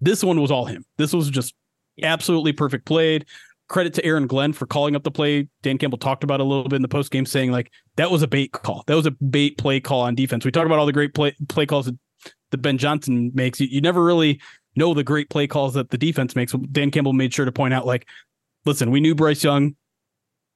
This one was all him. This was just absolutely perfect played. Credit to Aaron Glenn for calling up the play. Dan Campbell talked about a little bit in the post game, saying like that was a bait call. That was a bait play call on defense. We talk about all the great play play calls that that Ben Johnson makes. You, you never really know the great play calls that the defense makes. Dan Campbell made sure to point out, like, listen, we knew Bryce Young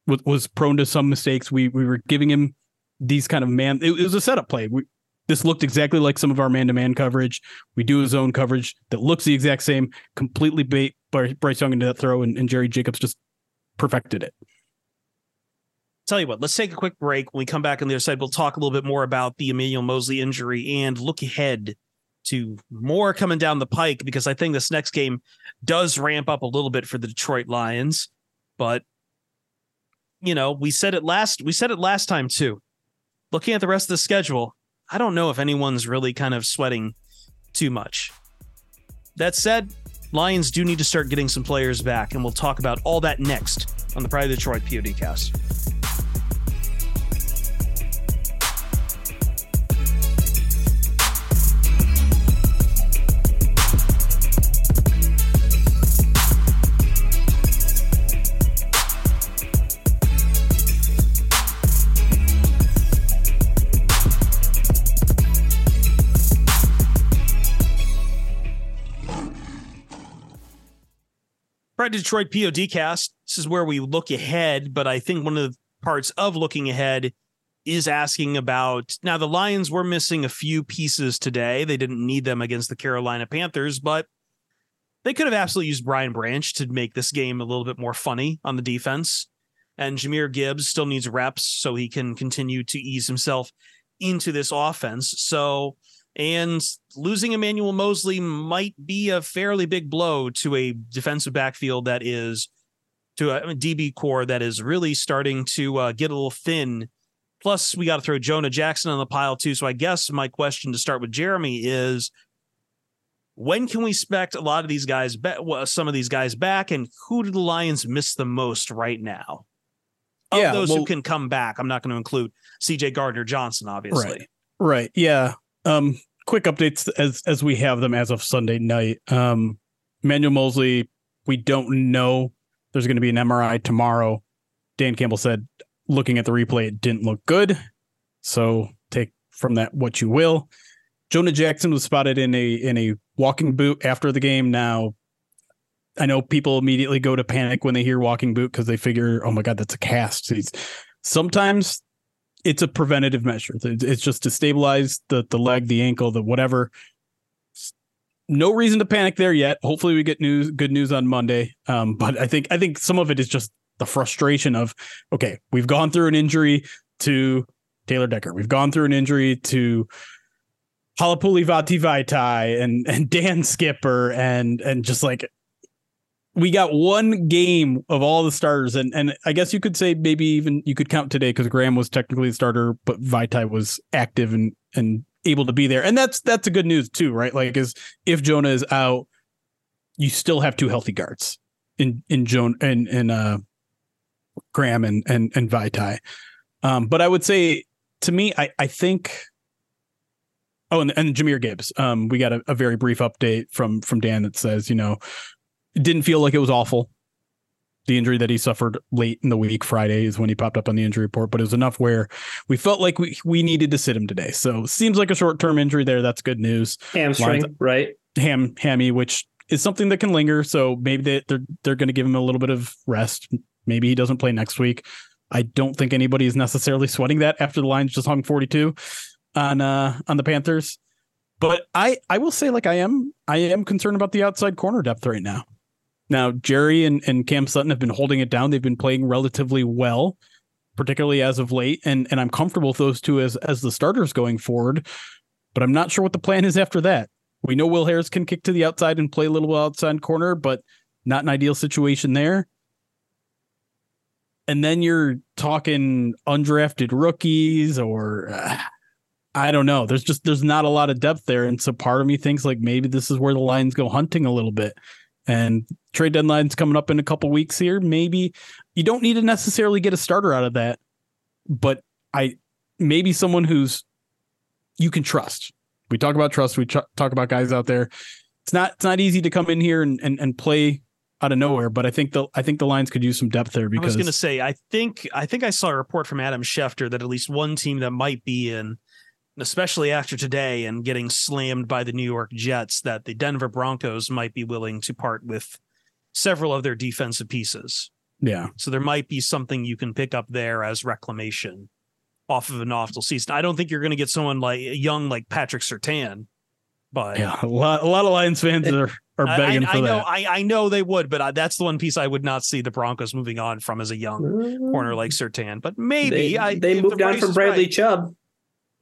was, was prone to some mistakes. We we were giving him these kind of man. It, it was a setup play. We, this looked exactly like some of our man-to-man coverage. We do a zone coverage that looks the exact same, completely bait Bryce Young into that throw, and, and Jerry Jacobs just perfected it tell you what, let's take a quick break. When we come back on the other side, we'll talk a little bit more about the Emmanuel Moseley injury and look ahead to more coming down the pike because I think this next game does ramp up a little bit for the Detroit Lions. But you know, we said it last we said it last time too. Looking at the rest of the schedule, I don't know if anyone's really kind of sweating too much. That said, Lions do need to start getting some players back, and we'll talk about all that next on the Pride of Detroit PODcast. Pride Detroit PODcast. This is where we look ahead, but I think one of the parts of looking ahead is asking about now the Lions were missing a few pieces today. They didn't need them against the Carolina Panthers, but they could have absolutely used Brian Branch to make this game a little bit more funny on the defense. And Jahmyr Gibbs still needs reps so he can continue to ease himself into this offense. So and losing Emmanuel Moseley might be a fairly big blow to a defensive backfield that is to a DB core that is really starting to uh, get a little thin. Plus, we got to throw Jonah Jackson on the pile too. So I guess my question to start with Jeremy is when can we expect a lot of these guys, well, some of these guys back, and who do the Lions miss the most right now? Of yeah, those well, who can come back, I'm not going to include CJ Gardner Johnson, obviously. Right. Right. Yeah. Um, quick updates as as we have them as of Sunday night. Um, Manuel Moseley We don't know. There's going to be an MRI tomorrow. Dan Campbell said, looking at the replay, it didn't look good. So take from that what you will. Jonah Jackson was spotted in a in a walking boot after the game. Now, I know people immediately go to panic when they hear walking boot because they figure, oh my god, that's a cast. Sometimes it's a preventative measure. It's just to stabilize the the leg, the ankle, the whatever. No reason to panic there yet. Hopefully, we get news, good news on Monday. Um, but I think I think some of it is just the frustration of okay, we've gone through an injury to Taylor Decker, we've gone through an injury to Halapoulivaati Vaitai and and Dan Skipper and and just like we got one game of all the starters, and and I guess you could say maybe even you could count today because Graham was technically a starter, but Vaitai was active and and able to be there, and that's that's a good news too, right? Like, is if Jonah is out, you still have two healthy guards in in Jonah and and uh Graham and and and Vaitai. Um, but I would say to me, I I think. Oh, and, and Jahmyr Gibbs. Um, we got a, a very brief update from from Dan that says, you know, didn't feel like it was awful. The injury that he suffered late in the week, Friday, is when he popped up on the injury report, but it was enough where we felt like we, we needed to sit him today. So seems like a short term injury there. That's good news. Hamstring, Lines, right? Ham hammy, which is something that can linger. So maybe they, they're they're going to give him a little bit of rest. Maybe he doesn't play next week. I don't think anybody is necessarily sweating that after the Lions just hung 42 on uh on the Panthers. But I I will say like I am I am concerned about the outside corner depth right now. Now, Jerry and, and Cam Sutton have been holding it down. They've been playing relatively well, particularly as of late. And and I'm comfortable with those two as as the starters going forward. But I'm not sure what the plan is after that. We know Will Harris can kick to the outside and play a little outside corner, but not an ideal situation there. And then you're talking undrafted rookies or uh, I don't know. There's just there's not a lot of depth there, and so part of me thinks like maybe this is where the Lions go hunting a little bit. And trade deadline's coming up in a couple weeks here. Maybe you don't need to necessarily get a starter out of that, but I maybe someone who's you can trust. We talk about trust. We talk about guys out there. It's not it's not easy to come in here and and, and play out of nowhere, but I think the I think the Lions could use some depth there because I was going to say I think I think I saw a report from Adam Schefter that at least one team that might be in especially after today and getting slammed by the New York Jets, that the Denver Broncos might be willing to part with several of their defensive pieces. Yeah. So there might be something you can pick up there as reclamation off of an awful season. I don't think you're going to get someone like a young like Patrick Surtain, but yeah, a lot, a lot of Lions fans are are begging I, for I know, that. I, I know they would, but I, that's the one piece I would not see the Broncos moving on from as a young corner like mm. Surtain. But maybe they, I, they moved the on from Bradley right. Chubb.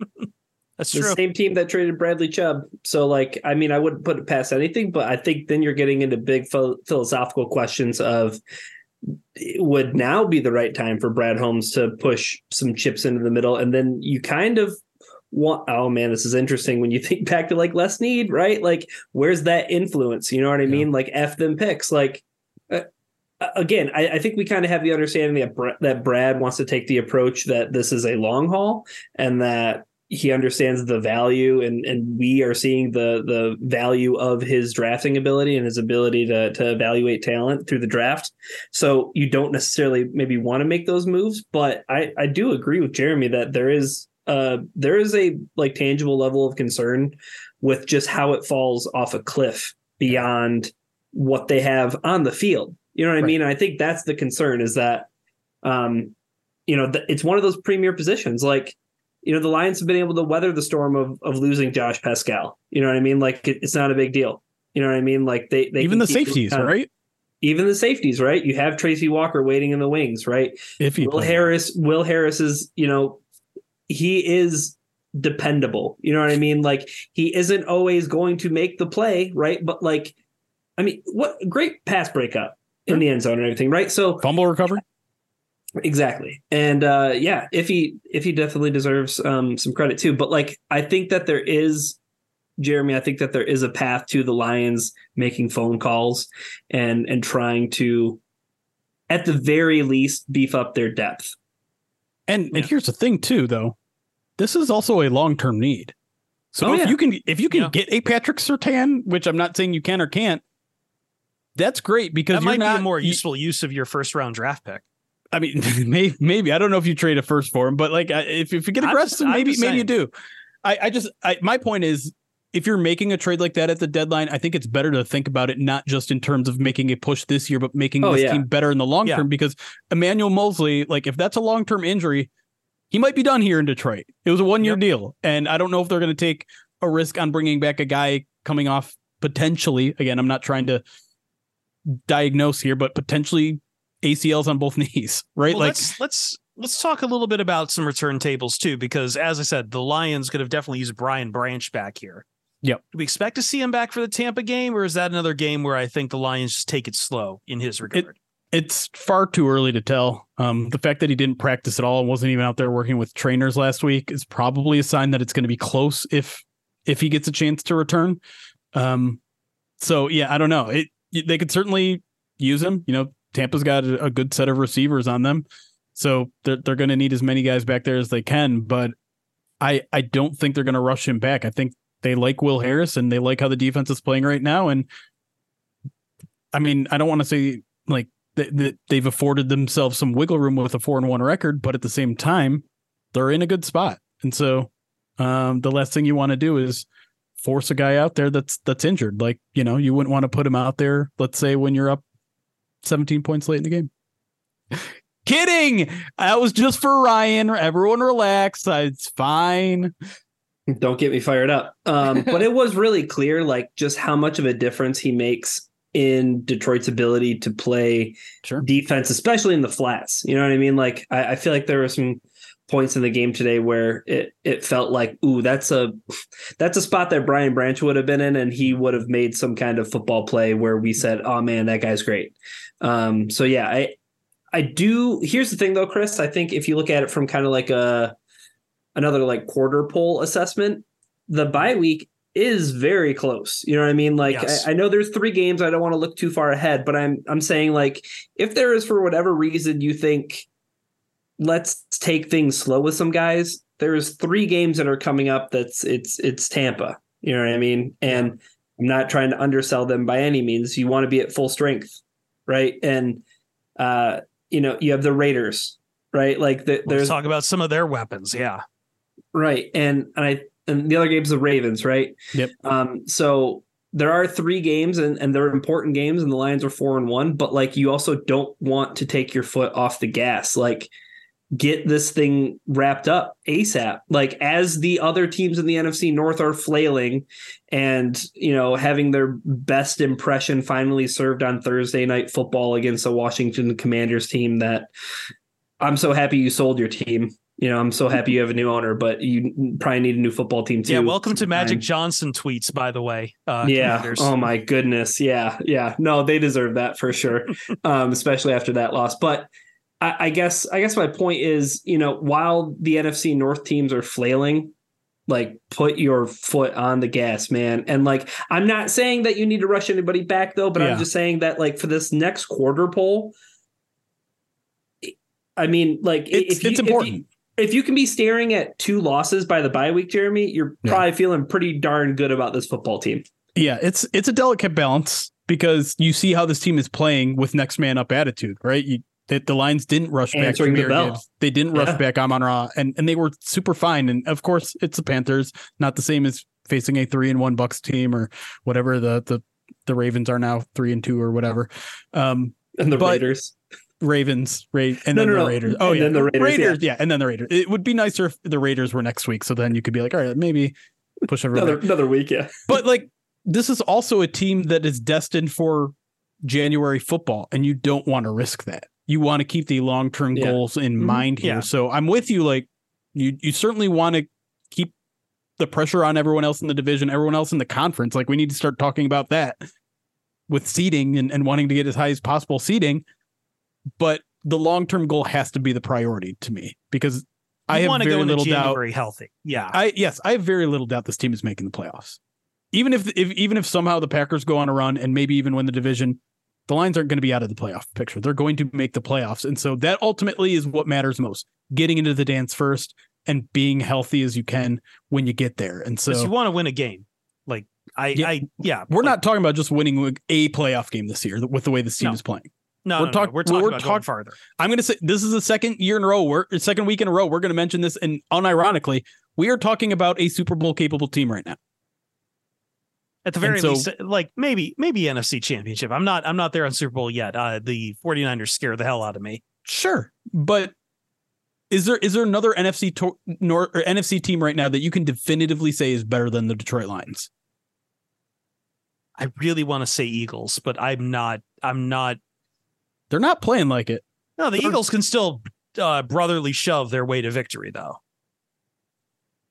That's the true. same team that traded Bradley Chubb. So, like, I mean, I wouldn't put it past anything, but I think then you're getting into big ph- philosophical questions of would now be the right time for Brad Holmes to push some chips into the middle, and then you kind of want. Oh man, this is interesting when you think back to like less need, right? Like, where's that influence? You know what I mean? Like, f them picks, like. Uh, again, I, I, think we kind of have the understanding that that Brad wants to take the approach that this is a long haul, and that he understands the value and and we are seeing the the value of his drafting ability and his ability to to evaluate talent through the draft. So you don't necessarily maybe want to make those moves but i i do agree with jeremy that there is uh there is a like tangible level of concern with just how it falls off a cliff beyond what they have on the field. You know what right. i mean? And i think that's the concern is that um you know it's one of those premier positions. Like you know, the Lions have been able to weather the storm of of losing Josh Paschal. You know what I mean? Like it, it's not a big deal. You know what I mean? Like they, they even the safeties, right? Even the safeties, right? You have Tracy Walker waiting in the wings, right? If Will Harris, Will Harris is, you know, he is dependable. You know what I mean? Like he isn't always going to make the play, right? But like, I mean, what great pass breakup in the end zone and everything, right? So fumble recovery. Exactly. And uh yeah, if he if he definitely deserves um some credit too. But like I think that there is Jeremy, I think that there is a path to the Lions making phone calls and and trying to at the very least beef up their depth. And yeah. and here's the thing too though. This is also a long-term need. So oh, if yeah. you can if you can yeah. get a Patrick Surtain, which I'm not saying you can or can't, That's great because that might not, be a more useful use of your first round draft pick. I mean, maybe, maybe I don't know if you trade a first for him, but like if, if you get aggressive, just, maybe maybe you do. I, I just I, my point is if you're making a trade like that at the deadline, I think it's better to think about it not just in terms of making a push this year, but making oh, this yeah. team better in the long yeah. term. Because Emmanuel Moseley, like if that's a long term injury, he might be done here in Detroit. It was a one year yep. deal, and I don't know if they're going to take a risk on bringing back a guy coming off potentially. Again, I'm not trying to diagnose here, but potentially ACLs on both knees, right? Well, like let's let's let's talk a little bit about some return tables too, because as I said, the Lions could have definitely used Brian Branch back here. Yep. Do we expect to see him back for the Tampa game, or is that another game where I think the Lions just take it slow in his regard? It, it's far too early to tell. Um, the fact that he didn't practice at all and wasn't even out there working with trainers last week is probably a sign that it's going to be close if if he gets a chance to return. Um, so yeah, I don't know. It they could certainly use him. You know, Tampa's got a, good set of receivers on them, so they're they're going to need as many guys back there as they can. But I I don't think they're going to rush him back. I think they like Will Harris and they like how the defense is playing right now. And I mean, I don't want to say like that they've afforded themselves some wiggle room with a four and one record, but at the same time, they're in a good spot. And so um, the last thing you want to do is force a guy out there that's that's injured. Like, you know, you wouldn't want to put him out there, let's say when you're up 17 points late in the game. Kidding. That was just for Ryan. Everyone relax. It's fine. Don't get me fired up. Um, but it was really clear, like, just how much of a difference he makes in Detroit's ability to play sure. defense, especially in the flats. You know what I mean? Like, I, I feel like there were some points in the game today where it it felt like, ooh, that's a that's a spot that Brian Branch would have been in, and he would have made some kind of football play where we said, "Oh man, that guy's great." Um, so yeah, I I do. Here's the thing, though, Chris. I think if you look at it from kind of like a another like quarter pole assessment, the bye week is very close. You know what I mean? Like yes. I, I, know there's three games. I don't want to look too far ahead, but I'm I'm saying like if there is for whatever reason you think let's take things slow with some guys. There's three games that are coming up. That's it's it's Tampa. You know what I mean? And I'm not trying to undersell them by any means. You want to be at full strength, right? And uh, you know, you have the Raiders, right? Like the, there's talk about some of their weapons, yeah. Right. And and I and the other game's the Ravens, right? Yep. Um, so there are three games and, and they're important games and the Lions are four and one, but like you also don't want to take your foot off the gas. Like get this thing wrapped up ASAP. Like as the other teams in the NFC North are flailing and, you know, having their best impression finally served on Thursday night football against a Washington Commanders team that I'm so happy you sold your team. You know, I'm so happy you have a new owner, but you probably need a new football team too. Yeah, welcome to Magic Johnson tweets, by the way. Uh, yeah. Commanders. Oh my goodness. Yeah. Yeah. No, they deserve that for sure. um, especially after that loss. But I, I guess I guess my point is, you know, while the NFC North teams are flailing, like put your foot on the gas, man. And like I'm not saying that you need to rush anybody back though, but yeah. I'm just saying that like for this next quarter pole, I mean, like it's, if you, it's important. If you, if you can be staring at two losses by the bye week, Jeremy, you're yeah. probably feeling pretty darn good about this football team. Yeah, it's it's a delicate balance because you see how this team is playing with next man up attitude, right? You that the Lions didn't rush back the. They didn't yeah. rush back Amon Ra, and and they were super fine. And of course, it's the Panthers, not the same as facing a three and one Bucks team or whatever the the the Ravens are now three and two or whatever. Um, and the Raiders. Ravens, Ra- and no, then no, the no. Raiders. Oh and yeah, the Raiders, Raiders yeah. yeah. and then the Raiders. It would be nicer if the Raiders were next week, so then you could be like, all right, maybe push everyone. another, another week, yeah. But like, this is also a team that is destined for January football, and you don't want to risk that you want to keep the long term yeah. goals in mm-hmm. mind here. Yeah. So I'm with you. Like you, you certainly want to keep the pressure on everyone else in the division, everyone else in the conference. Like we need to start talking about that with seeding and, and wanting to get as high as possible seeding. But the long term goal has to be the priority to me because you I have very little doubt. Very healthy, yeah. I yes, I have very little doubt this team is making the playoffs. Even if, if even if somehow the Packers go on a run and maybe even win the division, the Lions aren't going to be out of the playoff picture. They're going to make the playoffs. And so that ultimately is what matters most getting into the dance first and being healthy as you can when you get there. And so you want to win a game. Like I, Yeah. I, yeah, We're like, not talking about just winning a playoff game this year with the way this team No. is playing. No, we're no, no, we're talking we're going talk- farther. I'm going to say this is the second year in a row. We're second week in a row. We're going to mention this, and unironically, we are talking about a Super Bowl capable team right now. At the very so- least, like maybe, maybe NFC Championship. I'm not, I'm not there on Super Bowl yet. Uh, the 49ers scare the hell out of me. Sure, but is there is there another NFC to, nor, or NFC team right now that you can definitively say is better than the Detroit Lions? I really want to say Eagles, but I'm not, I'm not. They're not playing like it. No, the They're- Eagles can still uh, brotherly shove their way to victory, though.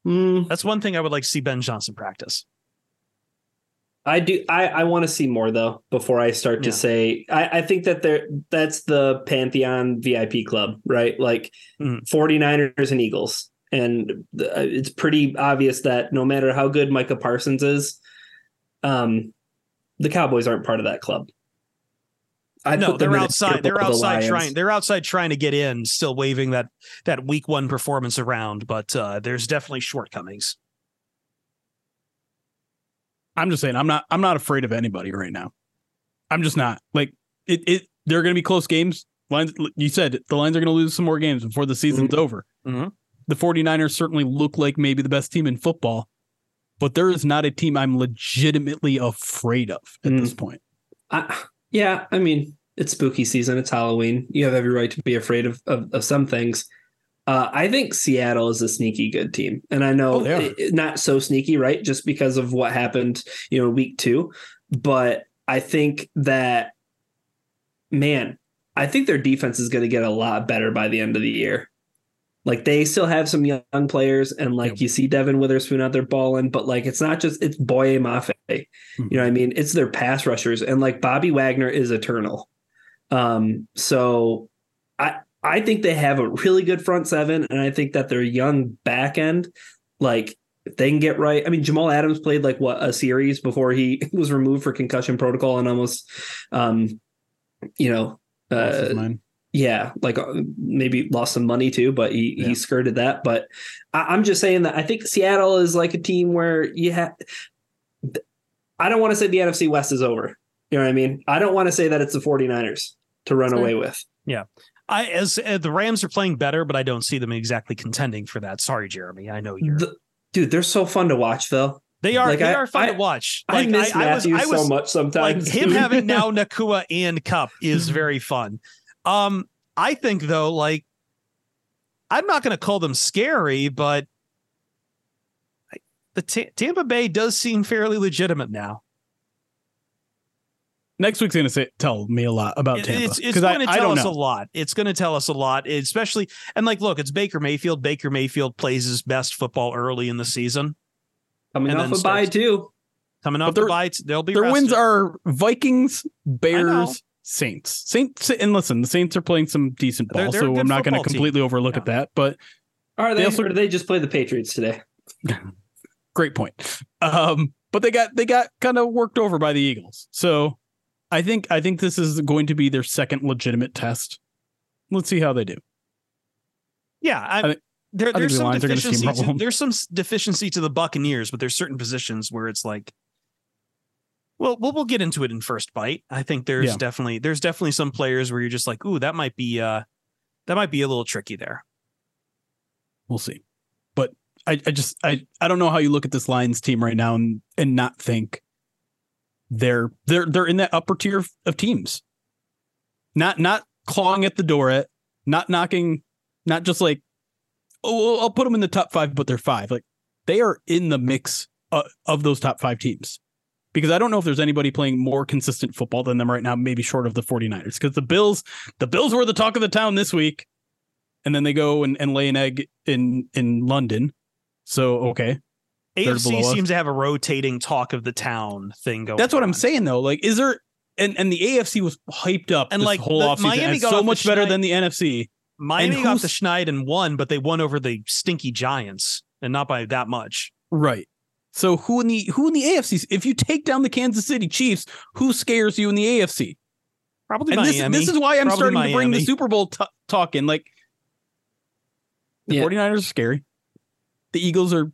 Mm, That's one thing I would like to see Ben Johnson practice. I do. I, I want to see more though before I start to Yeah. say. I, I think that there that's the Pantheon VIP club, right? Like Mhm. 49ers and Eagles, and uh, it's pretty obvious that no matter how good Micah Parsons is, um, the Cowboys aren't part of that club. I'd no, they're outside. They're below the outside trying. They're outside trying to get in, still waving that that week one performance around. But uh, there's definitely shortcomings. I'm just saying I'm not I'm not afraid of anybody right now. I'm just not. Like it it there are going to be close games. Lines you said the Lions are going to lose some more games before the season's over. Mhm. The 49ers certainly look like maybe the best team in football, but there is not a team I'm legitimately afraid of at Mm. this point. I, yeah, I mean, it's spooky season. It's Halloween. You have every right to be afraid of of, of some things. Uh, I think Seattle is a sneaky good team, and I know Oh, it- not so sneaky, right? Just because of what happened, you know, week two. But I think that, man, I think their defense is going to get a lot better by the end of the year. Like they still have some young players, and like you see Devon Witherspoon out there balling, but like it's not just it's Boye Mafe. You know what I mean? It's their pass rushers, and like Bobby Wagner is eternal. Um, so I I think they have a really good front seven, and I think that their young back end, like if they can get right. I mean, Jamal Adams played like what a series before he was removed for concussion protocol and almost, um, you know, uh, yeah, like uh, maybe lost some money too, but he Yeah. he skirted that. But I, I'm just saying that I think Seattle is like a team where you have. I don't want to say the NFC West is over. You know what I mean? I don't want to say that it's the 49ers to run Sure. away with. I as uh, the Rams are playing better, but I don't see them exactly contending for that. Sorry, Jeremy. I know you're. The- dude, they're so fun to watch, though. they are. like, they I- are fun I- to watch. I miss was- Matthews I was, so much like sometimes. him having now Nacua and Kupp is very fun. Um, I think though, like I'm not going to call them scary, but the Ta Tampa Bay does seem fairly legitimate now. Next week's going to say tell me a lot about Tampa it's it's going to I tell don't us know. a lot. It's going to tell us a lot, especially and like, look, it's Baker Mayfield. Baker Mayfield plays his best football early in the season, coming and off then a bye too. coming But off the their- bites. They'll be Their wins are Vikings. Bears, Saints. Saints and listen, the Saints are playing some decent They're- ball, they're so good I'm not going to football team. completely overlook Yeah. at that. But Are they? They also- or do they just play the Patriots today? great point. Um, but they got they got kind of worked over by the Eagles. So I think I think this is going to be their second legitimate test. Let's see how they do. Yeah, I, I think- there, there's some deficiency. To, there's some deficiency to the Buccaneers, but there's certain positions where it's like, well, we'll we'll get into it in first bite. I think there's Yeah. definitely there's definitely some players where you're just like, ooh, that might be uh that might be a little tricky there. We'll see. But I, I just I, I don't know how you look at this Lions team right now and and not think they're they're they're in that upper tier of, teams. Not not clawing at the door at, not knocking, not just like, oh, I'll put them in the top five, but they're five. Like they are in the mix uh, of those top five teams. Because I don't know if there's anybody playing more consistent football than them right now, maybe short of the 49ers. Because the Bills, the Bills were the talk of the town this week. And then they go and, and lay an egg in in London. So okay. They're AFC seems to have a rotating talk of the town thing going. That's what I'm saying though. Like, is there and and the AFC was hyped up And, this like, whole the- offseason Miami got so off the much better than the NFC. Miami and got who's- the Schneid and won, but they won over the stinky Giants, and not by that much. Right. So who in the who in the AFC? If you take down the Kansas City Chiefs, who scares you in the AFC? Probably And this, Miami. this is why I'm Probably starting to bring the Super Bowl t- talk in. Like the Yeah. 49ers are scary. The Eagles are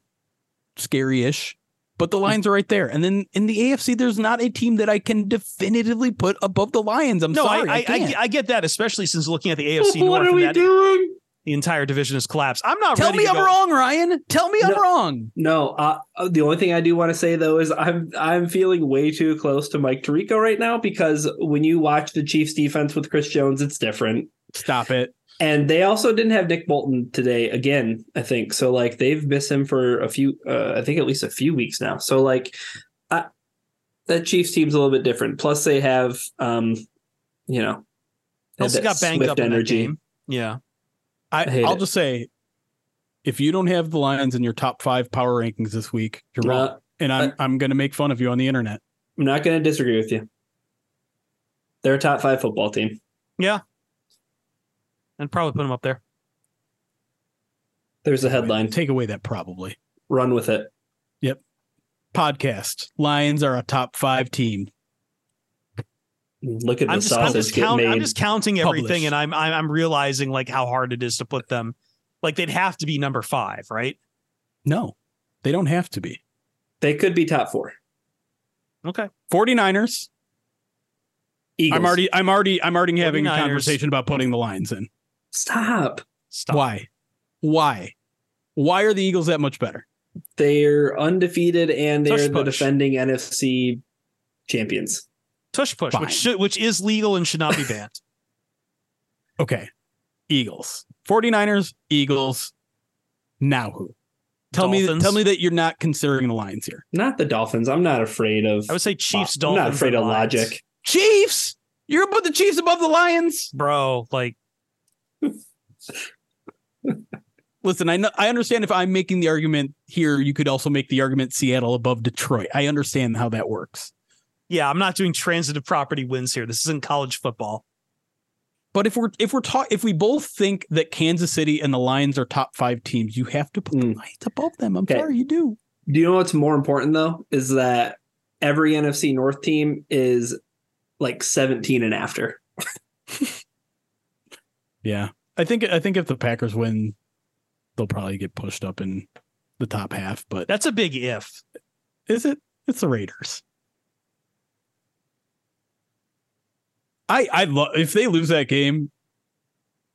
scary-ish. but the Lions are right there. And then in the AFC, there's not a team that I can definitively put above the Lions. I'm no, sorry. I, I, I, I, get that, especially since looking at the AFC North. what are we that, doing? The entire division has collapsed. I'm not. Tell me I'm go. wrong, Ryan. Tell me I'm wrong. No, uh, the only thing I do want to say though is I'm I'm feeling way too close to Mike Tirico right now because when you watch the Chiefs defense with Chris Jones, it's different. Stop it. And they also didn't have Nick Bolton today again, I think. So like they've missed him for a few uh, I think at least a few weeks now. So like I, that Chiefs team's a little bit different. Plus they have um you know Also got banged up in that game. Yeah. I, I I'll it. just say, if you don't have the Lions in your top five power rankings this week, you're wrong. Uh, and I'm I'm going to make fun of you on the internet. I'm not going to disagree with you. They're a top 5 football team. And probably put him up there. There's a headline. Take away that probably Run with it. Yep. Podcast. Lions are a top five team. Look at the I'm just, I'm just, get count, made. I'm just counting everything, Published. and I'm, I'm I'm realizing like how hard it is to put them. Like they'd have to be number five, right? No, they don't have to be. They could be top four. Okay. 49ers. Eagles. I'm already I'm already I'm already having a 49ers. conversation about putting the Lions in. Stop. Stop. Why? Why? Why are the Eagles that much better? They're undefeated and they're the defending NFC champions. Tush push, Fine. which should, which is legal and should not be banned. Okay. Eagles. 49ers, Eagles. Now who? Tell me tell me that you're not considering the Lions here. Not the Dolphins. I'm not afraid of. I would say Chiefs, I'm Dolphins. not afraid of Lions. logic. Chiefs. You're gonna put the Chiefs above the Lions. bro. Like Listen, I know I understand if I'm making the argument here, you could also make the argument Seattle above Detroit. I understand how that works. Yeah, I'm not doing transitive property wins here. This isn't college football. But if we're if we're talk if we both think that Kansas City and the Lions are top five teams, you have to put the Mm. Lions above them. I'm Okay. sorry, you do. Do you know what's more important though? Is that every NFC North team is like 17 and after. Yeah. I think I think if the Packers win, they'll probably get pushed up in the top half. But That's a big if. is it? It's the Raiders. I I love if they lose that game,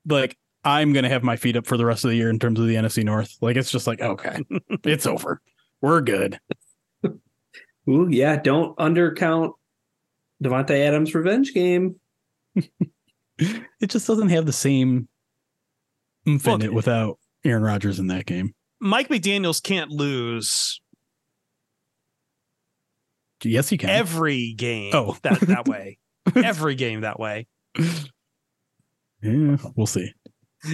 like I'm gonna have my feet up for the rest of the year in terms of the NFC North. Like it's just like okay, it's over. We're good. Ooh, yeah. Don't undercount Davante Adams' revenge game. It just doesn't have the same oomph in it without Aaron Rodgers in that game. Mike McDaniel's can't lose Yes, he can. every game Oh. that that way. every game that way. yeah, we'll see.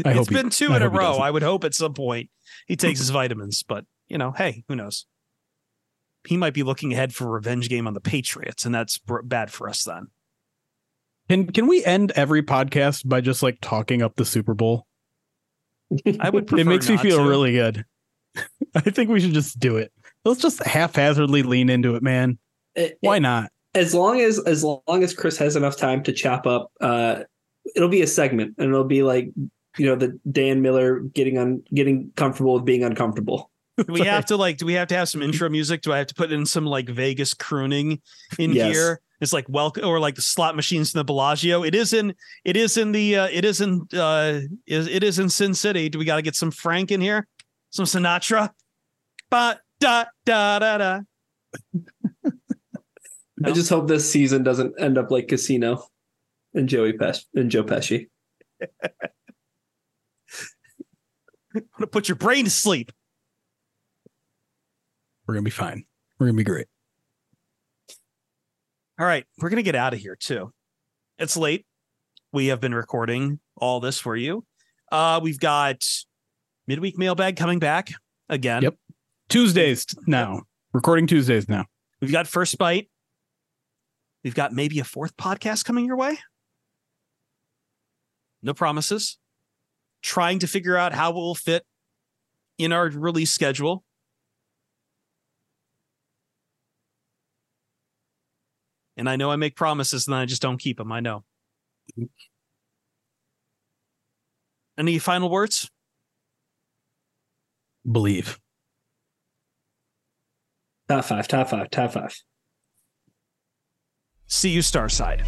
I hope it's he- been two I in a row. I would hope at some point he takes his vitamins, but you know, hey, who knows? He might be looking ahead for a revenge game on the Patriots, and that's bad for us then. Can can we end every podcast by just like talking up the Super Bowl? I would. Prefer it makes me feel to. really good. I think we should just do it. Let's just haphazardly lean into it, man. It- Why not? as long as as long as Chris has enough time to chop up, uh, it'll be a segment, and it'll be like you know the Dan Miller getting on getting comfortable with being uncomfortable. Do we have to like? Do we have to have some intro music? Do I have to put in some like Vegas crooning in Yes. here? It's like welcome or like the slot machines in the Bellagio. It is in. It is in the. Uh, it is in. Uh, is it is in Sin City? Do we got to get some Frank in here? Some Sinatra. Ba da da da da. No? I just hope this season doesn't end up like Casino and Joey Pesci and Joe Pesci. I'm gonna put your brain to sleep. We're gonna be fine. We're gonna be great. All right, we're gonna get out of here too. It's late. We have been recording all this for you. Uh, we've got midweek mailbag coming back again. Yep. Tuesdays now. Recording Tuesdays now. We've got first bite. We've got maybe a fourth podcast coming your way. No promises. Trying to figure out how it will fit in our release schedule. And I know I make promises and I just don't keep them. I know. Any final words? Believe. Top five, top five, top five. See you, Starside.